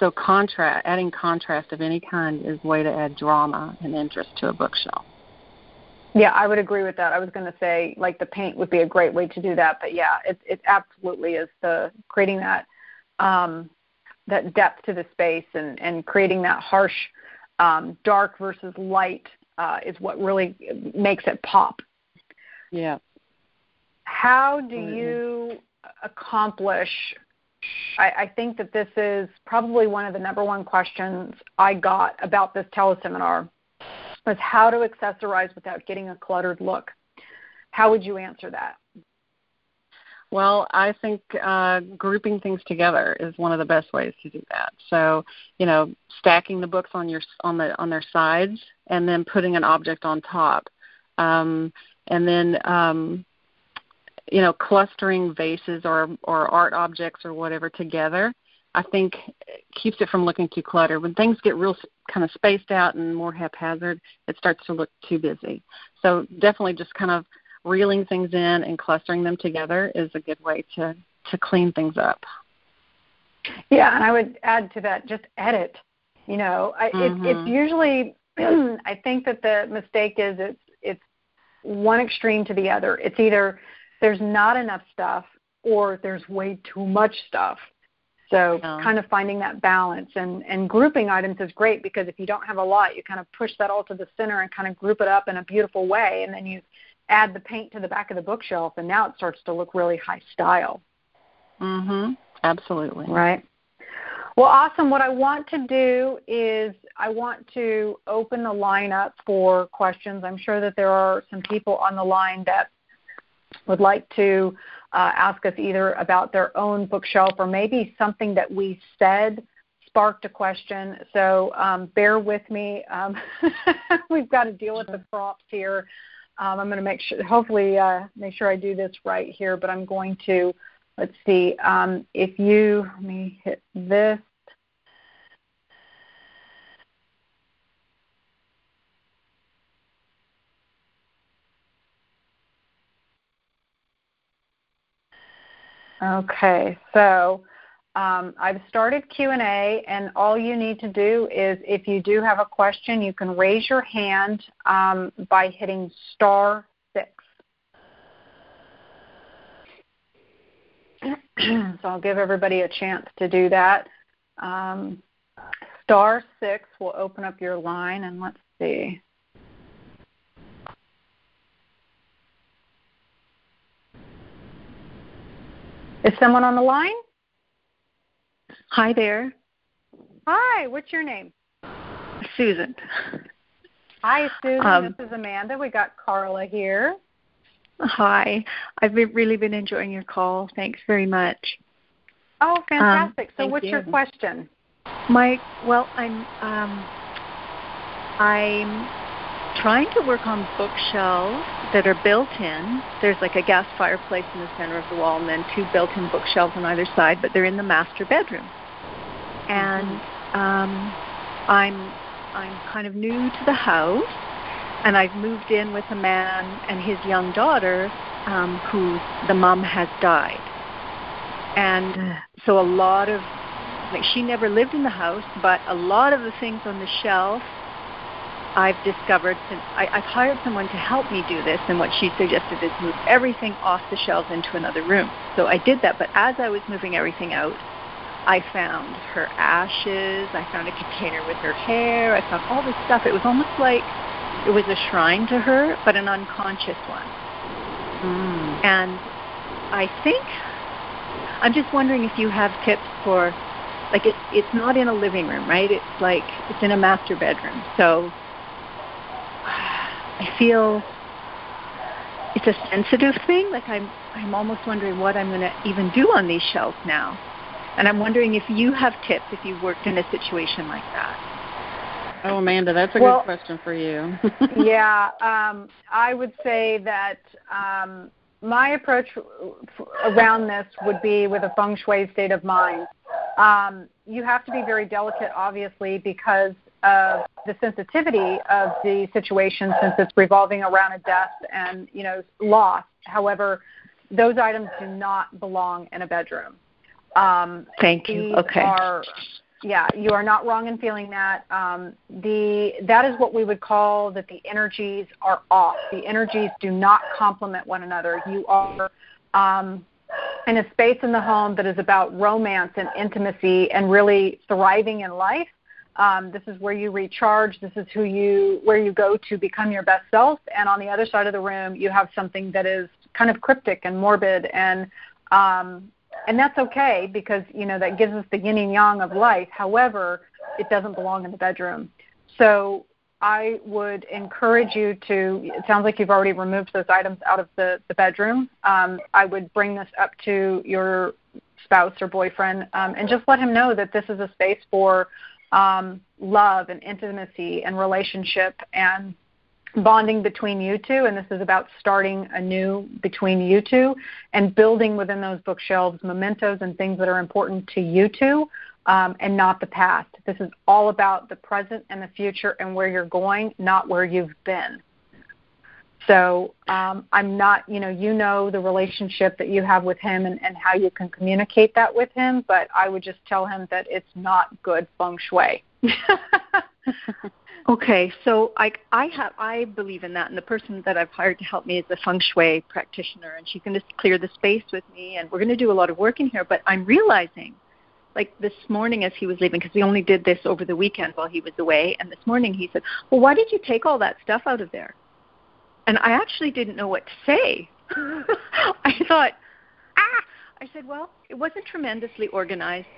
So contrast, adding contrast of any kind is a way to add drama and interest to a bookshelf. Yeah, I would agree with that. I was going to say like the paint would be a great way to do that, but yeah, it it absolutely is the creating that um, that depth to the space and and creating that harsh um, dark versus light uh, is what really makes it pop. Yeah. How do you accomplish? I, I think that this is probably one of the number one questions I got about this teleseminar. was how to accessorize without getting a cluttered look. How would you answer that? Well, I think uh, grouping things together is one of the best ways to do that. So, you know, stacking the books on your on the on their sides, and then putting an object on top, um, and then um, you know, clustering vases or or art objects or whatever together. I think keeps it from looking too cluttered. When things get real kind of spaced out and more haphazard, it starts to look too busy. So definitely just kind of reeling things in and clustering them together is a good way to to clean things up. Yeah, and I would add to that just edit. You know, I, mm-hmm. it, it's usually I think that the mistake is it's it's one extreme to the other. It's either there's not enough stuff or there's way too much stuff. So yeah. kind of finding that balance and and grouping items is great because if you don't have a lot, you kind of push that all to the center and kind of group it up in a beautiful way, and then you add the paint to the back of the bookshelf, and now it starts to look really high style. Mhm. Absolutely. Right. Well, awesome. What I want to do is I want to open the line up for questions. I'm sure that there are some people on the line that would like to uh, ask us either about their own bookshelf or maybe something that we said sparked a question. So um, bear with me. Um, we've got to deal with the prompts here. Um, I'm going to make sure, hopefully, uh, make sure I do this right here. But I'm going to, let's see, um, if you let me hit this. Okay, so um, I've started Q&A, and all you need to do is if you do have a question, you can raise your hand um, by hitting star six. so I'll give everybody a chance to do that. Um, star six will open up your line, and let's see. Is someone on the line? Hi there. Hi, what's your name? Susan. Hi, Susan. Um, this is Amanda. We got Carla here. Hi. I've been, really been enjoying your call. Thanks very much. Oh, fantastic. Um, so what's you. your question? My well, I'm um I'm trying to work on bookshelves that are built in. There's like a gas fireplace in the center of the wall and then two built in bookshelves on either side, but they're in the master bedroom. And um, I'm I'm kind of new to the house and I've moved in with a man and his young daughter um, who the mom has died. And so a lot of like she never lived in the house, but a lot of the things on the shelf I've discovered since I, I've hired someone to help me do this, and what she suggested is move everything off the shelves into another room. So I did that, but as I was moving everything out, I found her ashes, I found a container with her hair, I found all this stuff. It was almost like it was a shrine to her, but an unconscious one. Mm. And I think I'm just wondering if you have tips for like it, it's not in a living room, right? It's like it's in a master bedroom. So I feel it's a sensitive thing. Like I'm, I'm almost wondering what I'm going to even do on these shelves now. And I'm wondering if you have tips if you've worked in a situation like that. Oh, Amanda, that's a well, good question for you. yeah, um, I would say that um, my approach around this would be with a feng shui state of mind. Um, you have to be very delicate, obviously, because of the sensitivity of the situation since it's revolving around a death and you know loss. However, those items do not belong in a bedroom. Um, Thank you. Okay. Are, yeah, you are not wrong in feeling that. Um, the that is what we would call that the energies are off. The energies do not complement one another. You are um, in a space in the home that is about romance and intimacy and really thriving in life um, this is where you recharge. This is who you where you go to become your best self. And on the other side of the room, you have something that is kind of cryptic and morbid, and um, and that's okay because you know that gives us the yin and yang of life. However, it doesn't belong in the bedroom. So I would encourage you to. It sounds like you've already removed those items out of the the bedroom. Um, I would bring this up to your spouse or boyfriend um, and just let him know that this is a space for um, love and intimacy and relationship and bonding between you two and this is about starting anew between you two and building within those bookshelves mementos and things that are important to you two um, and not the past. This is all about the present and the future and where you're going not where you've been. So um, i'm not you know you know the relationship that you have with him and, and how you can communicate that with him but i would just tell him that it's not good feng shui Okay, so I I have I believe in that, and the person that I've hired to help me is a feng shui practitioner, and she's going to clear the space with me, and we're going to do a lot of work in here. But I'm realizing, like this morning as he was leaving, because we only did this over the weekend while he was away, and this morning he said, "Well, why did you take all that stuff out of there?" And I actually didn't know what to say. I thought, ah, I said, "Well, it wasn't tremendously organized.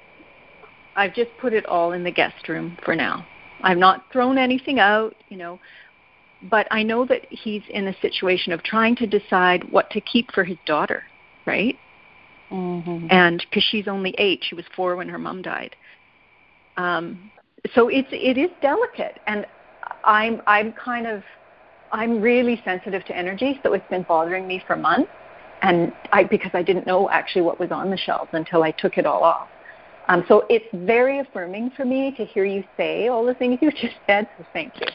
I've just put it all in the guest room for now." I've not thrown anything out, you know, but I know that he's in a situation of trying to decide what to keep for his daughter, right? Mm-hmm. And because she's only eight, she was four when her mom died. Um, so it's it is delicate, and I'm I'm kind of I'm really sensitive to energy, so it's been bothering me for months, and I because I didn't know actually what was on the shelves until I took it all off. Um, so it's very affirming for me to hear you say all the things you just said. So thank you.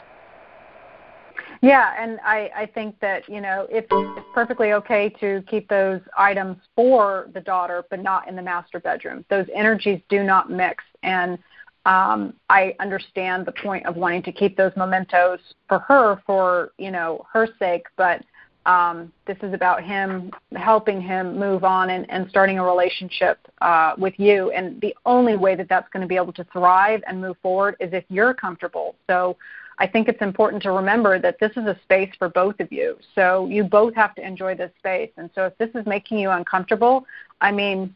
Yeah, and I, I think that you know it's, it's perfectly okay to keep those items for the daughter, but not in the master bedroom. Those energies do not mix, and um, I understand the point of wanting to keep those mementos for her, for you know her sake. But um, this is about him helping him move on and, and starting a relationship uh, with you. And the only way that that's going to be able to thrive and move forward is if you're comfortable. So I think it's important to remember that this is a space for both of you. So you both have to enjoy this space. And so if this is making you uncomfortable, I mean,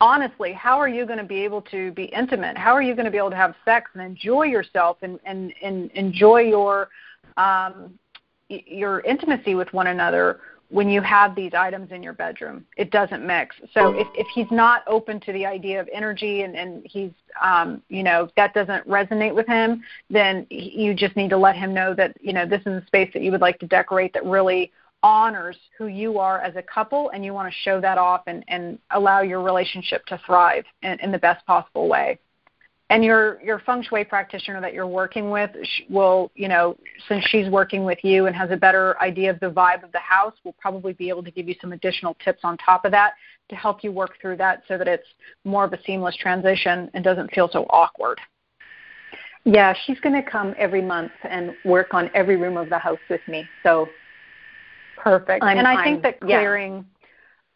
honestly, how are you going to be able to be intimate? How are you going to be able to have sex and enjoy yourself and, and, and enjoy your um, your intimacy with one another when you have these items in your bedroom. It doesn't mix. So if, if he's not open to the idea of energy and, and he's, um, you know, that doesn't resonate with him, then you just need to let him know that, you know, this is a space that you would like to decorate that really honors who you are as a couple and you want to show that off and, and allow your relationship to thrive in, in the best possible way and your your feng shui practitioner that you're working with will you know since she's working with you and has a better idea of the vibe of the house will probably be able to give you some additional tips on top of that to help you work through that so that it's more of a seamless transition and doesn't feel so awkward. Yeah she's going to come every month and work on every room of the house with me so perfect. I'm, and i think I'm, that clearing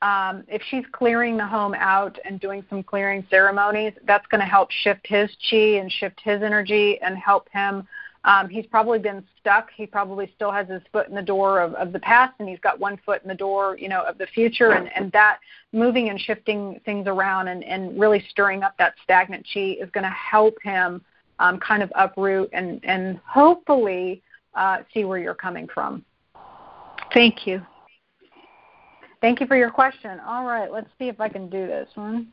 um, if she's clearing the home out and doing some clearing ceremonies, that's going to help shift his chi and shift his energy and help him. Um, he's probably been stuck. He probably still has his foot in the door of, of the past, and he's got one foot in the door, you know, of the future. And, and that moving and shifting things around and, and really stirring up that stagnant chi is going to help him um, kind of uproot and, and hopefully uh, see where you're coming from. Thank you. Thank you for your question. All right, let's see if I can do this one.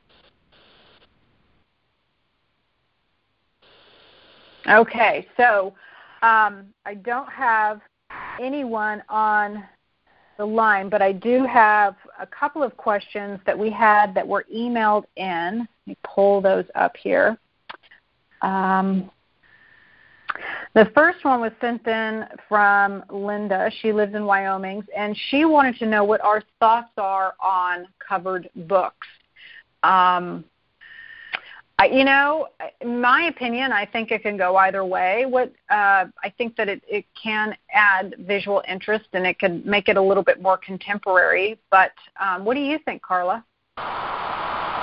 Okay, so um, I don't have anyone on the line, but I do have a couple of questions that we had that were emailed in. Let me pull those up here. Um, the first one was sent in from Linda. She lives in Wyoming, and she wanted to know what our thoughts are on covered books. Um, I, you know, my opinion, I think it can go either way. What uh, I think that it, it can add visual interest and it can make it a little bit more contemporary. But um, what do you think, Carla?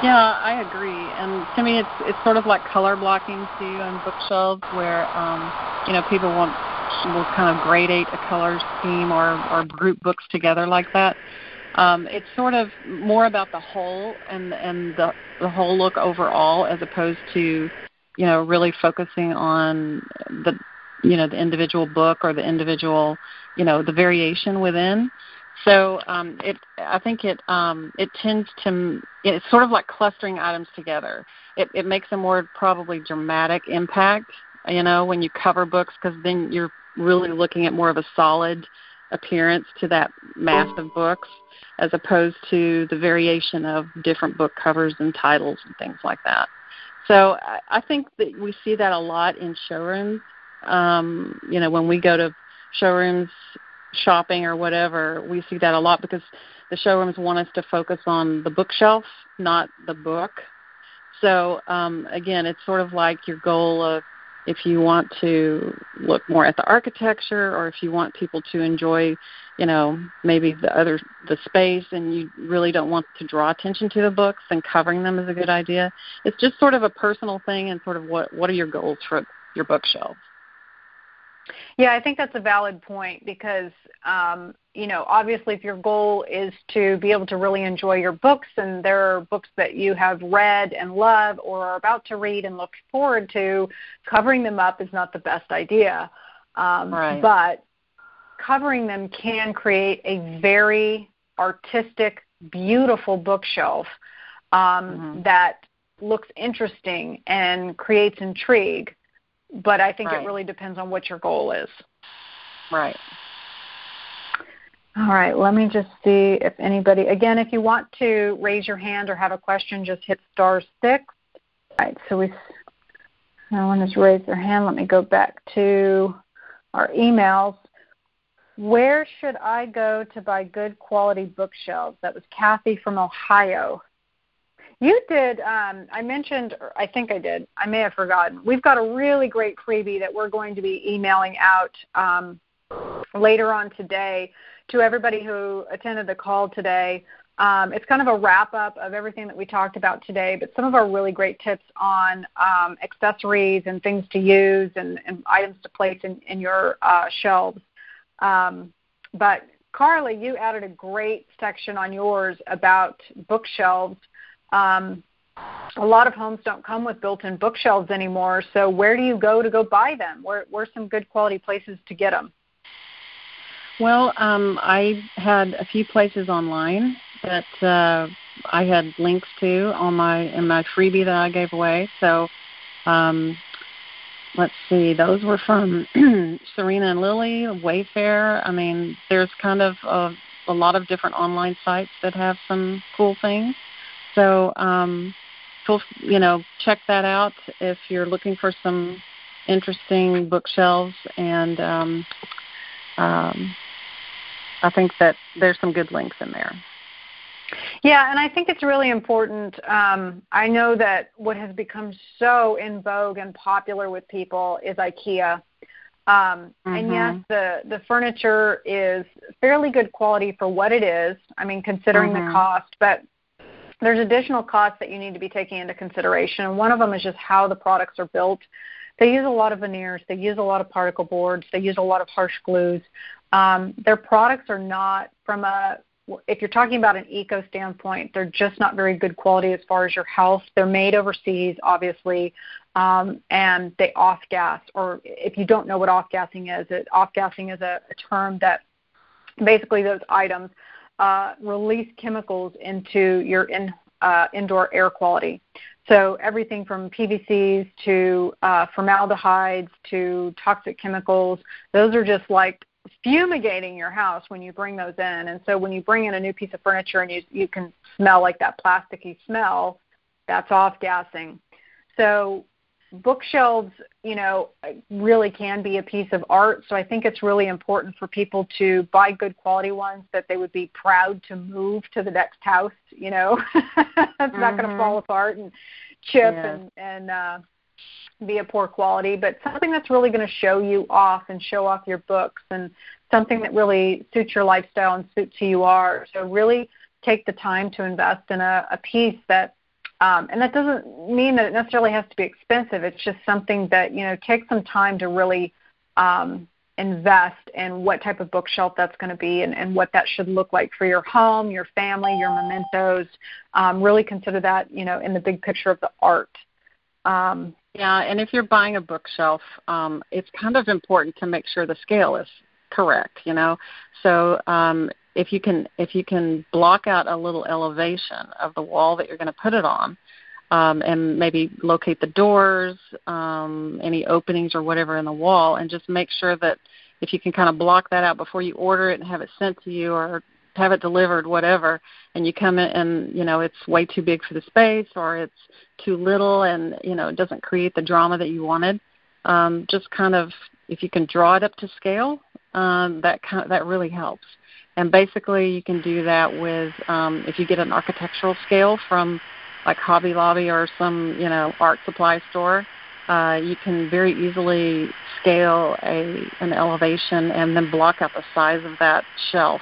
Yeah, I agree. And to me, it's it's sort of like color blocking too on bookshelves, where um, you know people want will kind of gradate a color scheme or or group books together like that. Um, it's sort of more about the whole and and the the whole look overall, as opposed to you know really focusing on the you know the individual book or the individual you know the variation within. So um, it I think it um, it tends to it's sort of like clustering items together. It, it makes a more probably dramatic impact, you know, when you cover books because then you're really looking at more of a solid appearance to that mass of books as opposed to the variation of different book covers and titles and things like that. So I, I think that we see that a lot in showrooms. Um, you know, when we go to showrooms shopping or whatever, we see that a lot because the showrooms want us to focus on the bookshelf, not the book. So um, again, it's sort of like your goal of if you want to look more at the architecture or if you want people to enjoy you know maybe the other the space and you really don't want to draw attention to the books then covering them is a good idea it's just sort of a personal thing and sort of what what are your goals for your bookshelf yeah, I think that's a valid point because, um, you know, obviously if your goal is to be able to really enjoy your books and there are books that you have read and love or are about to read and look forward to, covering them up is not the best idea. Um, right. But covering them can create a very artistic, beautiful bookshelf um, mm-hmm. that looks interesting and creates intrigue but I think right. it really depends on what your goal is. Right. All right, let me just see if anybody, again, if you want to raise your hand or have a question, just hit star six. All right, so we, no one has raised their hand. Let me go back to our emails. Where should I go to buy good quality bookshelves? That was Kathy from Ohio. You did. Um, I mentioned, I think I did. I may have forgotten. We've got a really great freebie that we're going to be emailing out um, later on today to everybody who attended the call today. Um, it's kind of a wrap up of everything that we talked about today, but some of our really great tips on um, accessories and things to use and, and items to place in, in your uh, shelves. Um, but Carly, you added a great section on yours about bookshelves um, a lot of homes don't come with built-in bookshelves anymore. So where do you go to go buy them? Where where's some good quality places to get them? Well, um, I had a few places online that uh, I had links to on my in my freebie that I gave away. So um, let's see, those were from Serena and Lily, Wayfair. I mean, there's kind of a, a lot of different online sites that have some cool things. So, um, feel, you know, check that out if you're looking for some interesting bookshelves. And um, um, I think that there's some good links in there. Yeah, and I think it's really important. Um, I know that what has become so in vogue and popular with people is IKEA. Um, mm-hmm. And yes, the the furniture is fairly good quality for what it is. I mean, considering mm-hmm. the cost, but there's additional costs that you need to be taking into consideration. And one of them is just how the products are built. They use a lot of veneers. They use a lot of particle boards. They use a lot of harsh glues. Um, their products are not from a if you're talking about an eco standpoint, they're just not very good quality as far as your health. They're made overseas, obviously, um, and they off gas. Or if you don't know what off gassing is, it, off gassing is a, a term that basically those items uh, release chemicals into your in, uh, indoor air quality. So everything from PVCs to uh, formaldehydes to toxic chemicals, those are just like fumigating your house when you bring those in. And so when you bring in a new piece of furniture and you you can smell like that plasticky smell, that's off gassing. So bookshelves, you know, really can be a piece of art. So I think it's really important for people to buy good quality ones that they would be proud to move to the next house. You know, it's mm-hmm. not going to fall apart and chip yeah. and and uh, be a poor quality, but something that's really going to show you off and show off your books and something that really suits your lifestyle and suits who you are. So really take the time to invest in a, a piece that um, and that doesn't mean that it necessarily has to be expensive. It's just something that you know takes some time to really um, invest in what type of bookshelf that's going to be and, and what that should look like for your home, your family, your mementos. Um, really consider that you know in the big picture of the art. Um, Yeah, and if you're buying a bookshelf, um, it's kind of important to make sure the scale is correct. You know, so um, if you can if you can block out a little elevation of the wall that you're going to put it on, um, and maybe locate the doors, um, any openings or whatever in the wall, and just make sure that if you can kind of block that out before you order it and have it sent to you or have it delivered, whatever, and you come in and you know it's way too big for the space or it's too little and you know it doesn't create the drama that you wanted. Um, just kind of if you can draw it up to scale, um, that kind of, that really helps. And basically, you can do that with um, if you get an architectural scale from like Hobby Lobby or some you know art supply store. Uh, you can very easily scale a an elevation and then block out the size of that shelf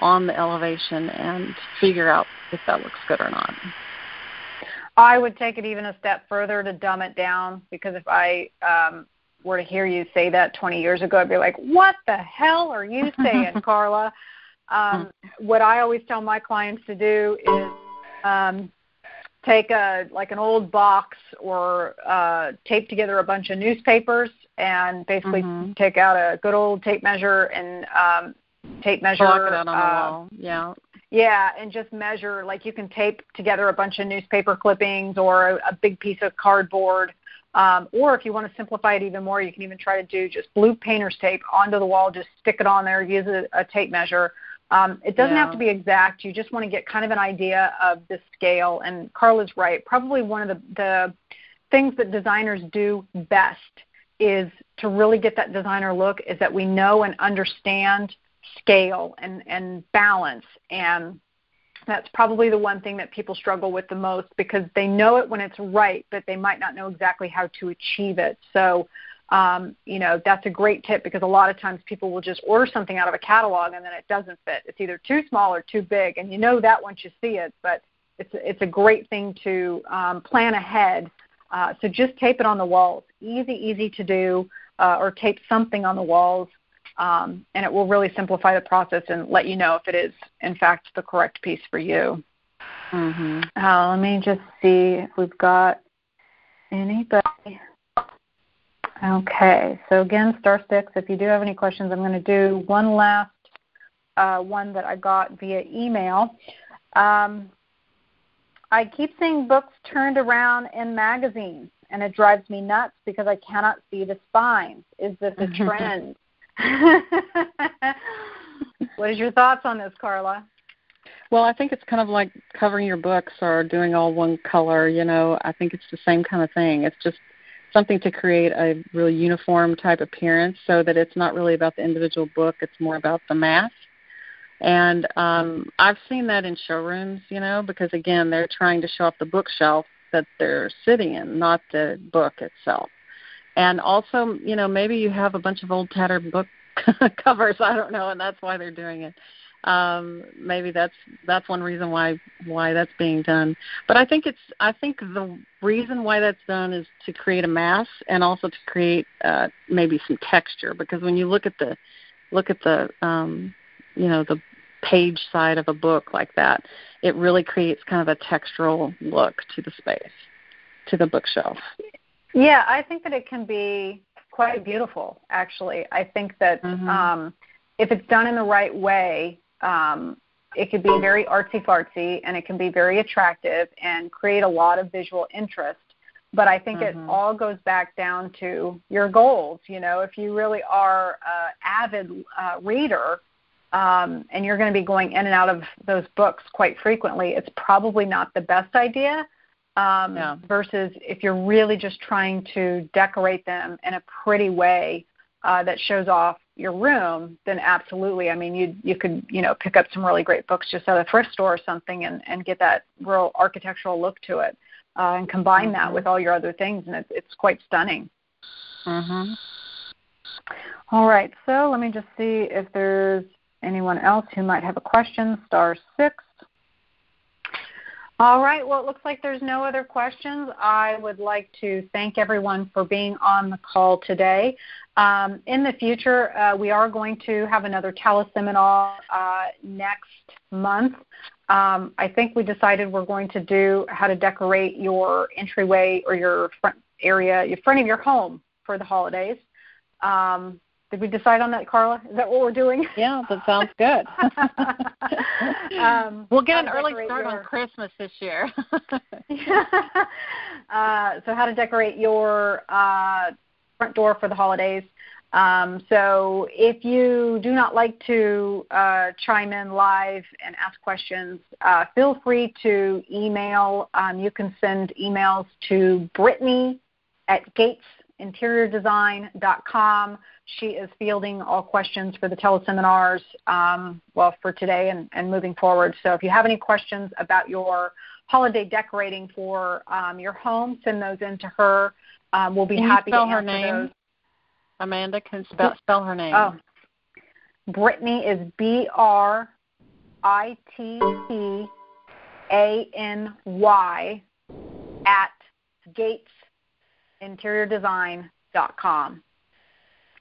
on the elevation and figure out if that looks good or not. I would take it even a step further to dumb it down because if I um, were to hear you say that 20 years ago, I'd be like, "What the hell are you saying, Carla?" Um, what I always tell my clients to do is um, take a like an old box or uh, tape together a bunch of newspapers and basically mm-hmm. take out a good old tape measure and um, tape measure. Block it out on uh, the wall. Yeah. Yeah, and just measure like you can tape together a bunch of newspaper clippings or a, a big piece of cardboard. Um, or if you want to simplify it even more, you can even try to do just blue painter's tape onto the wall, just stick it on there, use a, a tape measure. Um, it doesn't yeah. have to be exact. You just want to get kind of an idea of the scale. And Carla's right. Probably one of the, the things that designers do best is to really get that designer look is that we know and understand scale and, and balance. And that's probably the one thing that people struggle with the most because they know it when it's right, but they might not know exactly how to achieve it. So, um, you know, that's a great tip because a lot of times people will just order something out of a catalog and then it doesn't fit. It's either too small or too big, and you know that once you see it. But it's it's a great thing to um, plan ahead. Uh, so just tape it on the walls. Easy, easy to do, uh, or tape something on the walls um, and it will really simplify the process and let you know if it is in fact the correct piece for you. Mm-hmm. Uh, let me just see if we've got anybody. Okay, so again, star six. If you do have any questions, I'm going to do one last uh, one that I got via email. Um, I keep seeing books turned around in magazines, and it drives me nuts because I cannot see the spines. Is this a trend? what is your thoughts on this, Carla? Well, I think it's kind of like covering your books or doing all one color. You know, I think it's the same kind of thing. It's just something to create a really uniform type appearance so that it's not really about the individual book, it's more about the mass. And um, I've seen that in showrooms, you know, because again, they're trying to show off the bookshelf that they're sitting in, not the book itself and also you know maybe you have a bunch of old tattered book covers. I don't know and that's why they're doing it. Um maybe that's that's one reason why why that's being done. But i think it's i think the reason why that's done is to create a mass and also to create uh maybe some texture. Because when you look at the look at the um you know the page side of a book like that it really creates kind of a textural look to the space to the bookshelf yeah, I think that it can be quite beautiful. Actually, I think that mm-hmm. um, if it's done in the right way, um, it could be very artsy fartsy, and it can be very attractive and create a lot of visual interest. But I think mm-hmm. it all goes back down to your goals. You know, if you really are an avid uh, reader, um, and you're going to be going in and out of those books quite frequently, it's probably not the best idea um, yeah. versus if you're really just trying to decorate them in a pretty way uh, that shows off your room, then absolutely. I mean, you you could you know pick up some really great books just at a thrift store or something and and get that real architectural look to it, uh, and combine mm-hmm. that with all your other things, and it's it's quite stunning. Mhm. All right, so let me just see if there's anyone else who might have a question. Star six. All right. Well, it looks like there's no other questions. I would like to thank everyone for being on the call today. Um, in the future, uh, we are going to have another teleseminar uh, next month. Um, I think we decided we're going to do how to decorate your entryway or your front area, in front of your home for the holidays. Um, did we decide on that, Carla? Is that what we're doing? Yeah, that sounds good. um, we'll get an early start your... on Christmas this year. uh, so, how to decorate your uh, front door for the holidays. Um, so, if you do not like to uh, chime in live and ask questions, uh, feel free to email. Um, you can send emails to Brittany at gatesinteriordesign.com she is fielding all questions for the teleseminars, um, well, for today and, and moving forward. So if you have any questions about your holiday decorating for um, your home, send those in to her. Um, we'll be can happy to answer her name? those. Amanda can spell, spell her name. Oh, Brittany is B R I T T A N Y at gatesinteriordesign.com.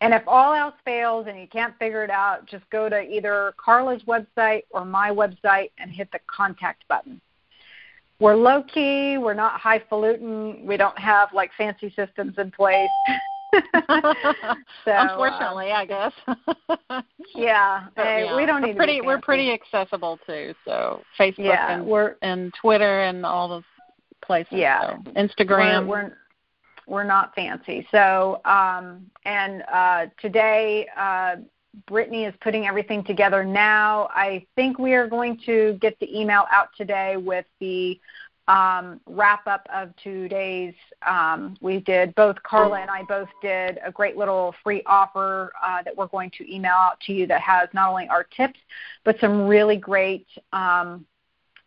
And if all else fails and you can't figure it out, just go to either Carla's website or my website and hit the contact button. We're low key, we're not highfalutin, we don't have like fancy systems in place. so, Unfortunately, uh, I guess. yeah, hey, yeah, we don't need we're pretty. we're pretty accessible too. So Facebook yeah, and we're, and Twitter and all those places. Yeah, so. Instagram. We're, we're we're not fancy. So, um, and uh, today, uh, Brittany is putting everything together now. I think we are going to get the email out today with the um, wrap up of two days. Um, we did both Carla and I both did a great little free offer uh, that we're going to email out to you that has not only our tips but some really great um,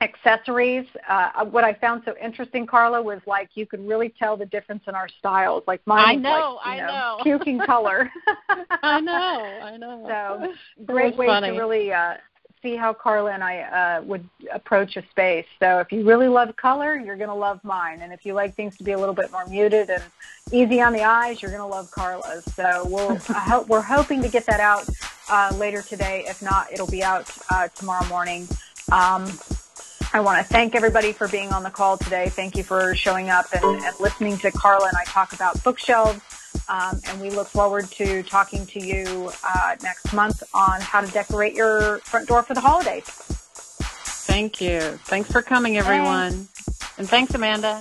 accessories. Uh, what I found so interesting, Carla, was like you could really tell the difference in our styles. Like mine I know, like, you I know, know. puking color. I know, I know. So great way funny. to really uh, see how Carla and I uh, would approach a space. So if you really love color, you're going to love mine, and if you like things to be a little bit more muted and easy on the eyes, you're going to love Carla's. So we'll ho- we're hoping to get that out uh, later today. If not, it'll be out uh, tomorrow morning. Um, I want to thank everybody for being on the call today. Thank you for showing up and, and listening to Carla and I talk about bookshelves. Um, and we look forward to talking to you uh, next month on how to decorate your front door for the holidays. Thank you. Thanks for coming, everyone. Thanks. And thanks, Amanda.